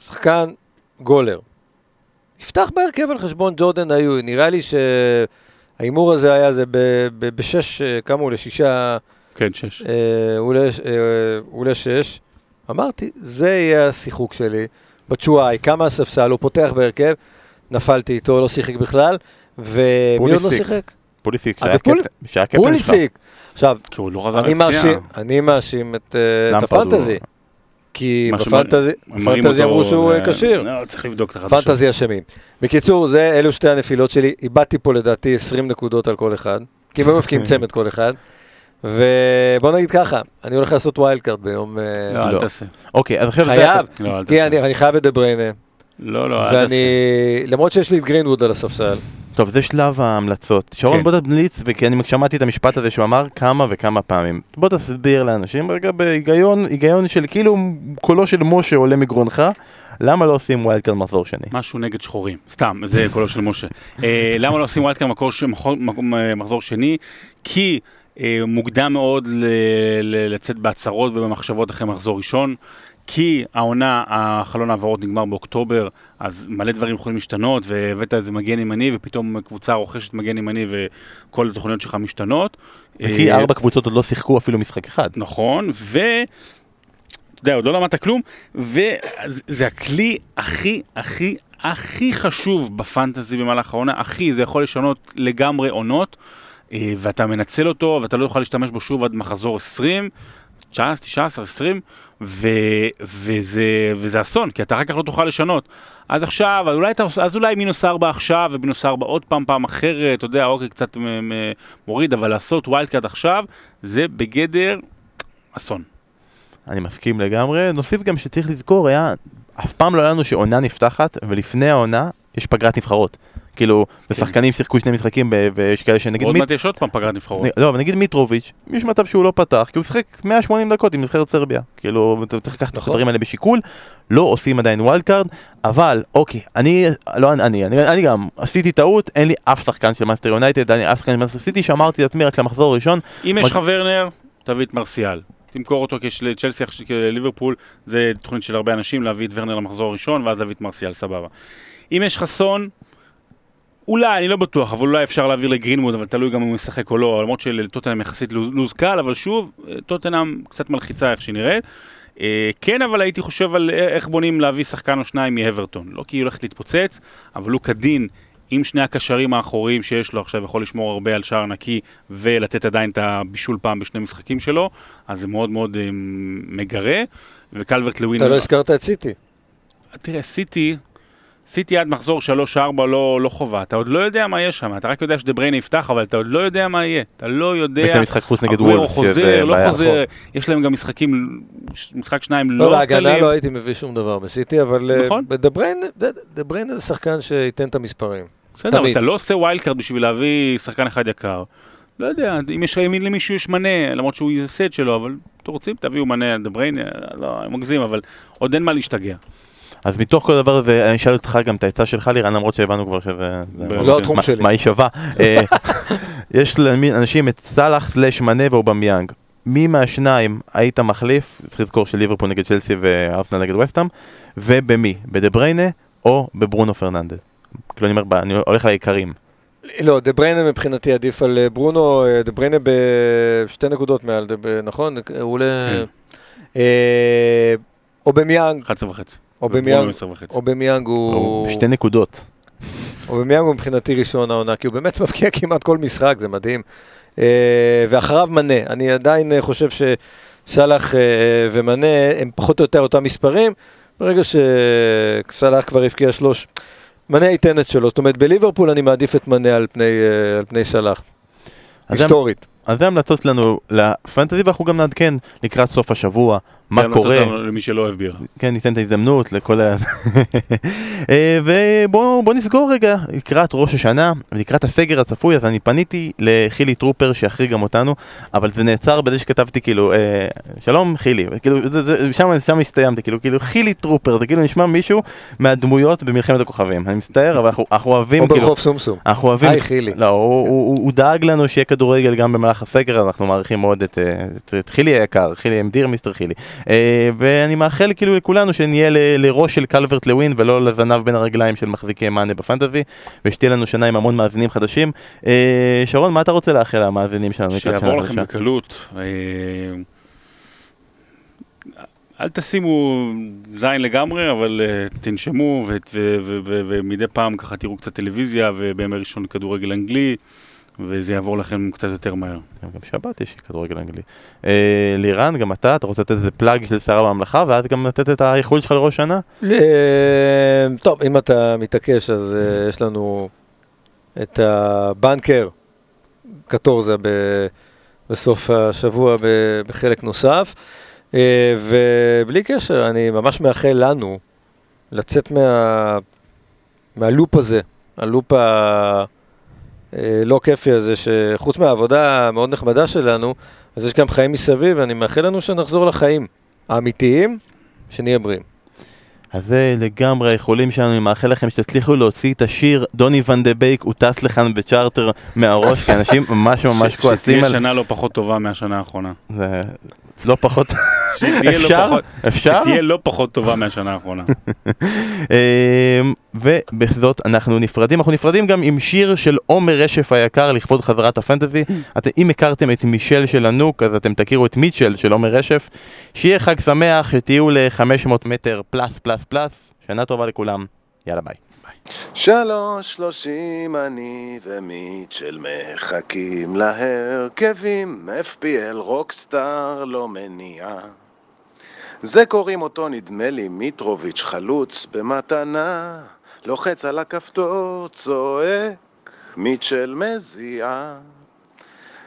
שחקן גולר. יפתח בהרכב על חשבון ג'ורדן היו, נראה לי שההימור הזה היה זה ב- ב- בשש, אה, כמה הוא לשישה, כן, שש. אה, הוא לש- אה, הוא לשש. אמרתי, זה יהיה השיחוק שלי. בצ'ואי, כמה הספסל, הוא פותח בהרכב, נפלתי איתו, לא שיחק בכלל, ומי עוד לא. שיחק? פוליסיק, אה, שהיה קפטן- שלך. פוליסיק. עכשיו, כי הוא לא חזר אני. מאשים, אני מאשים את, אה, הפנטזי. כי בפנטזי, אמרו שהוא אה, כשיר. לא, צריך לבדוק את החדשות. פנטזי אשמים. בקיצור, זה, אלו שתי הנפילות שלי. איבדתי פה לדעתי 20 נקודות על כל אחד. כי הם היו מפקיעים צמד כל אחד. ובוא נגיד ככה, אני הולך לעשות wild card ביום... אה, לא, אל לא. תעשה. אוקיי, אז עכשיו. חייב, לא, אל כי תעשה. אני אני חייב את דה בריינה. לא, לא, אל ואני, תעשה. למרות שיש לי את גרינווד על הספסל. טוב, זה שלב ההמלצות. שרון, כן. בוא תמליץ, וכי אני שמעתי את המשפט הזה שהוא אמר כמה וכמה פעמים. בוא תסביר לאנשים רגע בהיגיון, היגיון של כאילו קולו של משה עולה מגרונך, למה לא עושים ווילד קארד מחזור שני? משהו נגד שחורים. סתם, זה קולו של משה. אה, למה לא עושים wild card מחזור שני? כי מוקדם מאוד ל- ל- לצאת בהצהרות ובמחשבות אחרי מחזור ראשון. כי העונה, החלון העברות נגמר באוקטובר, אז מלא דברים יכולים להשתנות, והבאת איזה מגן ימני, ופתאום קבוצה רוכשת מגן ימני, וכל התוכניות שלך משתנות. וכי אה, ארבע קבוצות עוד לא שיחקו אפילו משחק אחד. נכון, ו... אתה יודע, עוד לא למדת כלום, וזה הכלי הכי הכי הכי חשוב בפנטזי במהלך העונה, הכי, זה יכול לשנות לגמרי עונות, אה, ואתה מנצל אותו, ואתה לא יכול להשתמש בו שוב עד מחזור 20, 19, 19, 20, ו, וזה, וזה אסון, כי אתה אחר כך לא תוכל לשנות. אז עכשיו, אז אולי, אז אולי מינוס 4 עכשיו, ומינוס 4 עוד פעם, פעם אחרת, אתה יודע, אוקיי, קצת מוריד, אבל לעשות wild card עכשיו, זה בגדר אסון. אני מסכים לגמרי. נוסיף גם שצריך לזכור, היה, אף פעם לא היה לנו שעונה נפתחת, ולפני העונה יש פגרת נבחרות. כאילו, ושחקנים שיחקו שני משחקים, ויש כאלה שנגיד... עוד מעט יש עוד פעם פגרת נבחרות. לא, אבל נגיד מיטרוביץ', יש מצב שהוא לא פתח, כי הוא שיחק 180 דקות עם נבחרת סרביה. כאילו, אתה צריך לקחת את נכון. הדברים האלה בשיקול, לא עושים עדיין wild card, אבל, אוקיי, אני, לא אני, אני, גם עשיתי טעות, אין לי אף שחקן של מנצ'סטר יונייטד, אני אף שחקן של מנצ'סטר סיטי, שאמרתי לעצמי רק למחזור הראשון, אם יש לך ורנר, תביא את מרסיאל. תמכור אותו כשלצ'לסי, כליברפול, זה תוכנית של הרבה אנשים להביא את ורנר למחזור הראשון, ואז להביא את מרסיאל, סבבה. אם יש לך סון, אולי, אני לא בטוח, אבל אולי אפשר להעביר לגרינווד, אבל תלוי גם אם הוא משחק או לא, למרות שלטוטנאם יחסית לו"ז קל, אבל שוב, אה, טוטנאם קצת מלחיצה איך שהיא נראית. אה, כן, אבל הייתי חושב על א- איך בונים להביא שחקן או שניים מהברטון. לא כי היא הולכת להתפוצץ, אבל הוא כדין עם שני הקשרים האחוריים שיש לו עכשיו, יכול לשמור הרבה על שער נקי ולתת עדיין את הבישול פעם בשני משחקים שלו, אז זה מאוד מאוד אה, מגרה. וקלברט לווין... אתה לא הזכרת את סיטי. תראה, סיטי, סיטי עד מחזור 3-4 לא, לא חובה, אתה עוד לא יודע מה יש שם, אתה רק יודע שדבריינה יפתח, אבל אתה עוד לא יודע מה יהיה, אתה לא יודע... יש להם משחק חוץ נגד וולף, חוזר, שזה לא בעיה. חוזר, יש להם גם משחקים, משחק שניים לא, לא להגנה קלים. לא הייתי מביא שום דבר בסיטי, אבל אה, נכון. דה בריינה, דה בריינה זה שחקן שייתן את המספרים. בסדר, אבל. אתה לא עושה wild card בשביל להביא שחקן אחד יקר. לא יודע, אם יש אם למישהו יש מנה, למרות שהוא סט שלו, אבל אתם רוצים, תביאו מנה דה בריינה, לא, אני מגזים, אבל עוד אין מה להשתגע. אז מתוך כל הדבר הזה, אני אשאל אותך גם את העצה שלך לירן, למרות שהבנו כבר שזה... זה- לא התחום מה- שלי. מה היא שווה. [LAUGHS] אה, יש לאנשים את סאלח slash מנה ואובמיאנג. מי מהשניים היית מחליף, צריך לזכור שליברפול נגד צ'לסי וארסנל נגד ווסטהאם, ובמי? בדה בריינה או בברונו פרננדס? כאילו אני אומר, אני הולך לעיקרים. לא, דה בריינה מבחינתי עדיף על אה, ברונו, אה, דה בריינה בשתי נקודות מעל, נכון? הוא עולה... כן. אה, אובמיאנג, 11 וחצי. אובמיאנג, 10 וחצי. אובמיאנג הוא... שתי נקודות. אובמיאנג הוא מבחינתי ראשון העונה, כי הוא באמת [LAUGHS] מבקיע כמעט כל משחק, זה מדהים. אה, ואחריו מנה, אני עדיין אה, חושב שסאלח אה, ומנה הם פחות או יותר אותם מספרים, ברגע שסאלח כבר הבקיע שלוש, מנה ייתן את שלו, זאת אומרת בליברפול אני מעדיף את מנה על פני, על פני סאלח, היסטורית. אז זה המלצות שלנו לפנטזי, ואנחנו גם נעדכן לקראת סוף השבוע, מה קורה. למי שלא אוהב בירה. כן, ניתן את ההזדמנות לכל ה... [LAUGHS] אה, ובואו בוא נסגור רגע לקראת ראש השנה, לקראת הסגר הצפוי, אז אני פניתי לחילי טרופר שיחריג גם אותנו, אבל זה נעצר בזה שכתבתי כאילו, אה, שלום חילי, כאילו, זה, זה, שם, שם הסתיימתי, כאילו, כאילו חילי טרופר, זה כאילו נשמע מישהו מהדמויות במלחמת הכוכבים, אני מצטער, אבל אנחנו, אנחנו אוהבים, או כאילו, ברחוב סומסום. אנחנו אוהבים, היי חילי. לא, הוא, הוא, הוא, הוא דאג לנו שיהיה כדורגל גם במהלך הסגר, אנחנו מעריכים מאוד את, אה, את, את חילי היקר, חילי my dear mister חילי. אה, ואני מאחל כאילו לכולנו שנהיה ל, לראש של קלברט לווין ולא לזנב בין הרגליים של מחזיקי מאנה בפנטזי, ושתהיה לנו שנה עם המון מאזינים חדשים. אה, שרון, מה אתה רוצה לאחל למאזינים שלנו? שיעבור לכם? בקלות. אה, אל תשימו זין לגמרי, אבל אה, תנשמו ומדי פעם ככה תראו קצת טלוויזיה ובימי ראשון כדורגל אנגלי, וזה יעבור לכם קצת יותר מהר. גם שבת יש כדורגל אנגלי. אה, לירן, גם אתה, אתה רוצה לתת איזה פלאג של שר הממלכה, ואז גם לתת את האיחול שלך לראש שנה? אה, טוב, אם אתה מתעקש, אז אה, יש לנו את הבנקר, קטורזה, ב- בסוף השבוע ב- בחלק נוסף. אה, ובלי קשר, אני ממש מאחל לנו לצאת מה, מהלופ הזה, הלופ הלא כיפי הזה, שחוץ מהעבודה המאוד נחמדה שלנו, אז יש גם חיים מסביב, ואני מאחל לנו שנחזור לחיים האמיתיים, שנהיה בריאים. אז זה לגמרי האיחולים שלנו, אני מאחל לכם שתצליחו להוציא את השיר דוני ון דה בייק, הוא טס לכאן בצ'רטר מהראש, כי אנשים ממש ממש כועסים שתהיה על שנה לא פחות טובה מהשנה האחרונה. זה. לא פחות, אפשר? אפשר? שתהיה לא פחות טובה מהשנה האחרונה. [LAUGHS] אמ, ובזאת אנחנו נפרדים, אנחנו נפרדים גם עם שיר של עומר רשף היקר לכבוד חזרת ה fantasy. אתם, אם הכרתם את מישל של הנוק, אז אתם תכירו את מיטשל של עומר רשף. שיהיה חג שמח, שתהיו ל-500 מטר plus plus plus, שנה טובה לכולם, יאללה ביי. שלוש שלושים אני ומיטשל מחכים להרכבים, FPL rockstar לא מניע. זה קוראים אותו נדמה לי מיטרוביץ' חלוץ במתנה, לוחץ על הכפתור, צועק, מיטשל מזיע.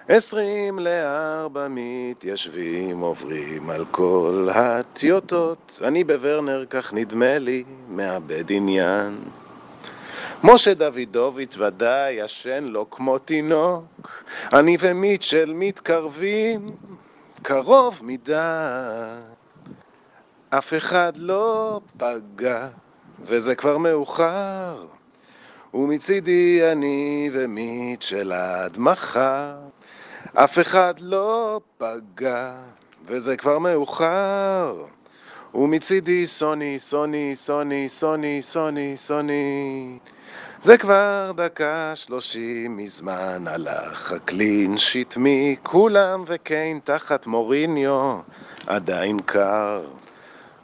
עשרים לארבע מתיישבים עוברים על כל הטיוטות, אני בוורנר כך נדמה לי, מאבד עניין. משה דוידוביץ' ודאי ישן לו כמו תינוק, אני ומיטשל מתקרבים קרוב מדי. אף אחד לא פגע, וזה כבר מאוחר, ומצידי אני ומיטשל עד מחר. אף אחד לא פגע, וזה כבר מאוחר, ומצידי סוני, סוני, סוני, סוני, סוני, סוני. זה כבר דקה שלושים מזמן הלך הקלין שיט מכולם וקיין תחת מוריניו עדיין קר.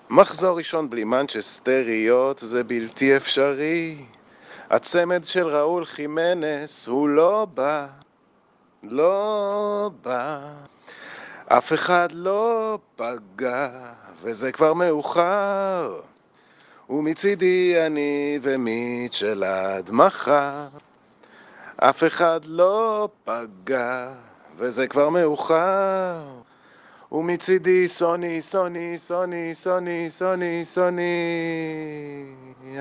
מחזור ראשון בלי מנצ'סטריות זה בלתי אפשרי. הצמד של ראול חימנס הוא לא בא, לא בא. אף אחד לא פגע, וזה כבר מאוחר. ומצידי אני ומיטשל עד מחר. אף אחד לא פגע, וזה כבר מאוחר. ומצידי סוני, סוני, סוני, סוני, סוני, סוני.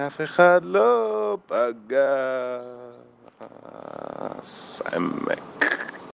אף אחד לא פגע. סמק.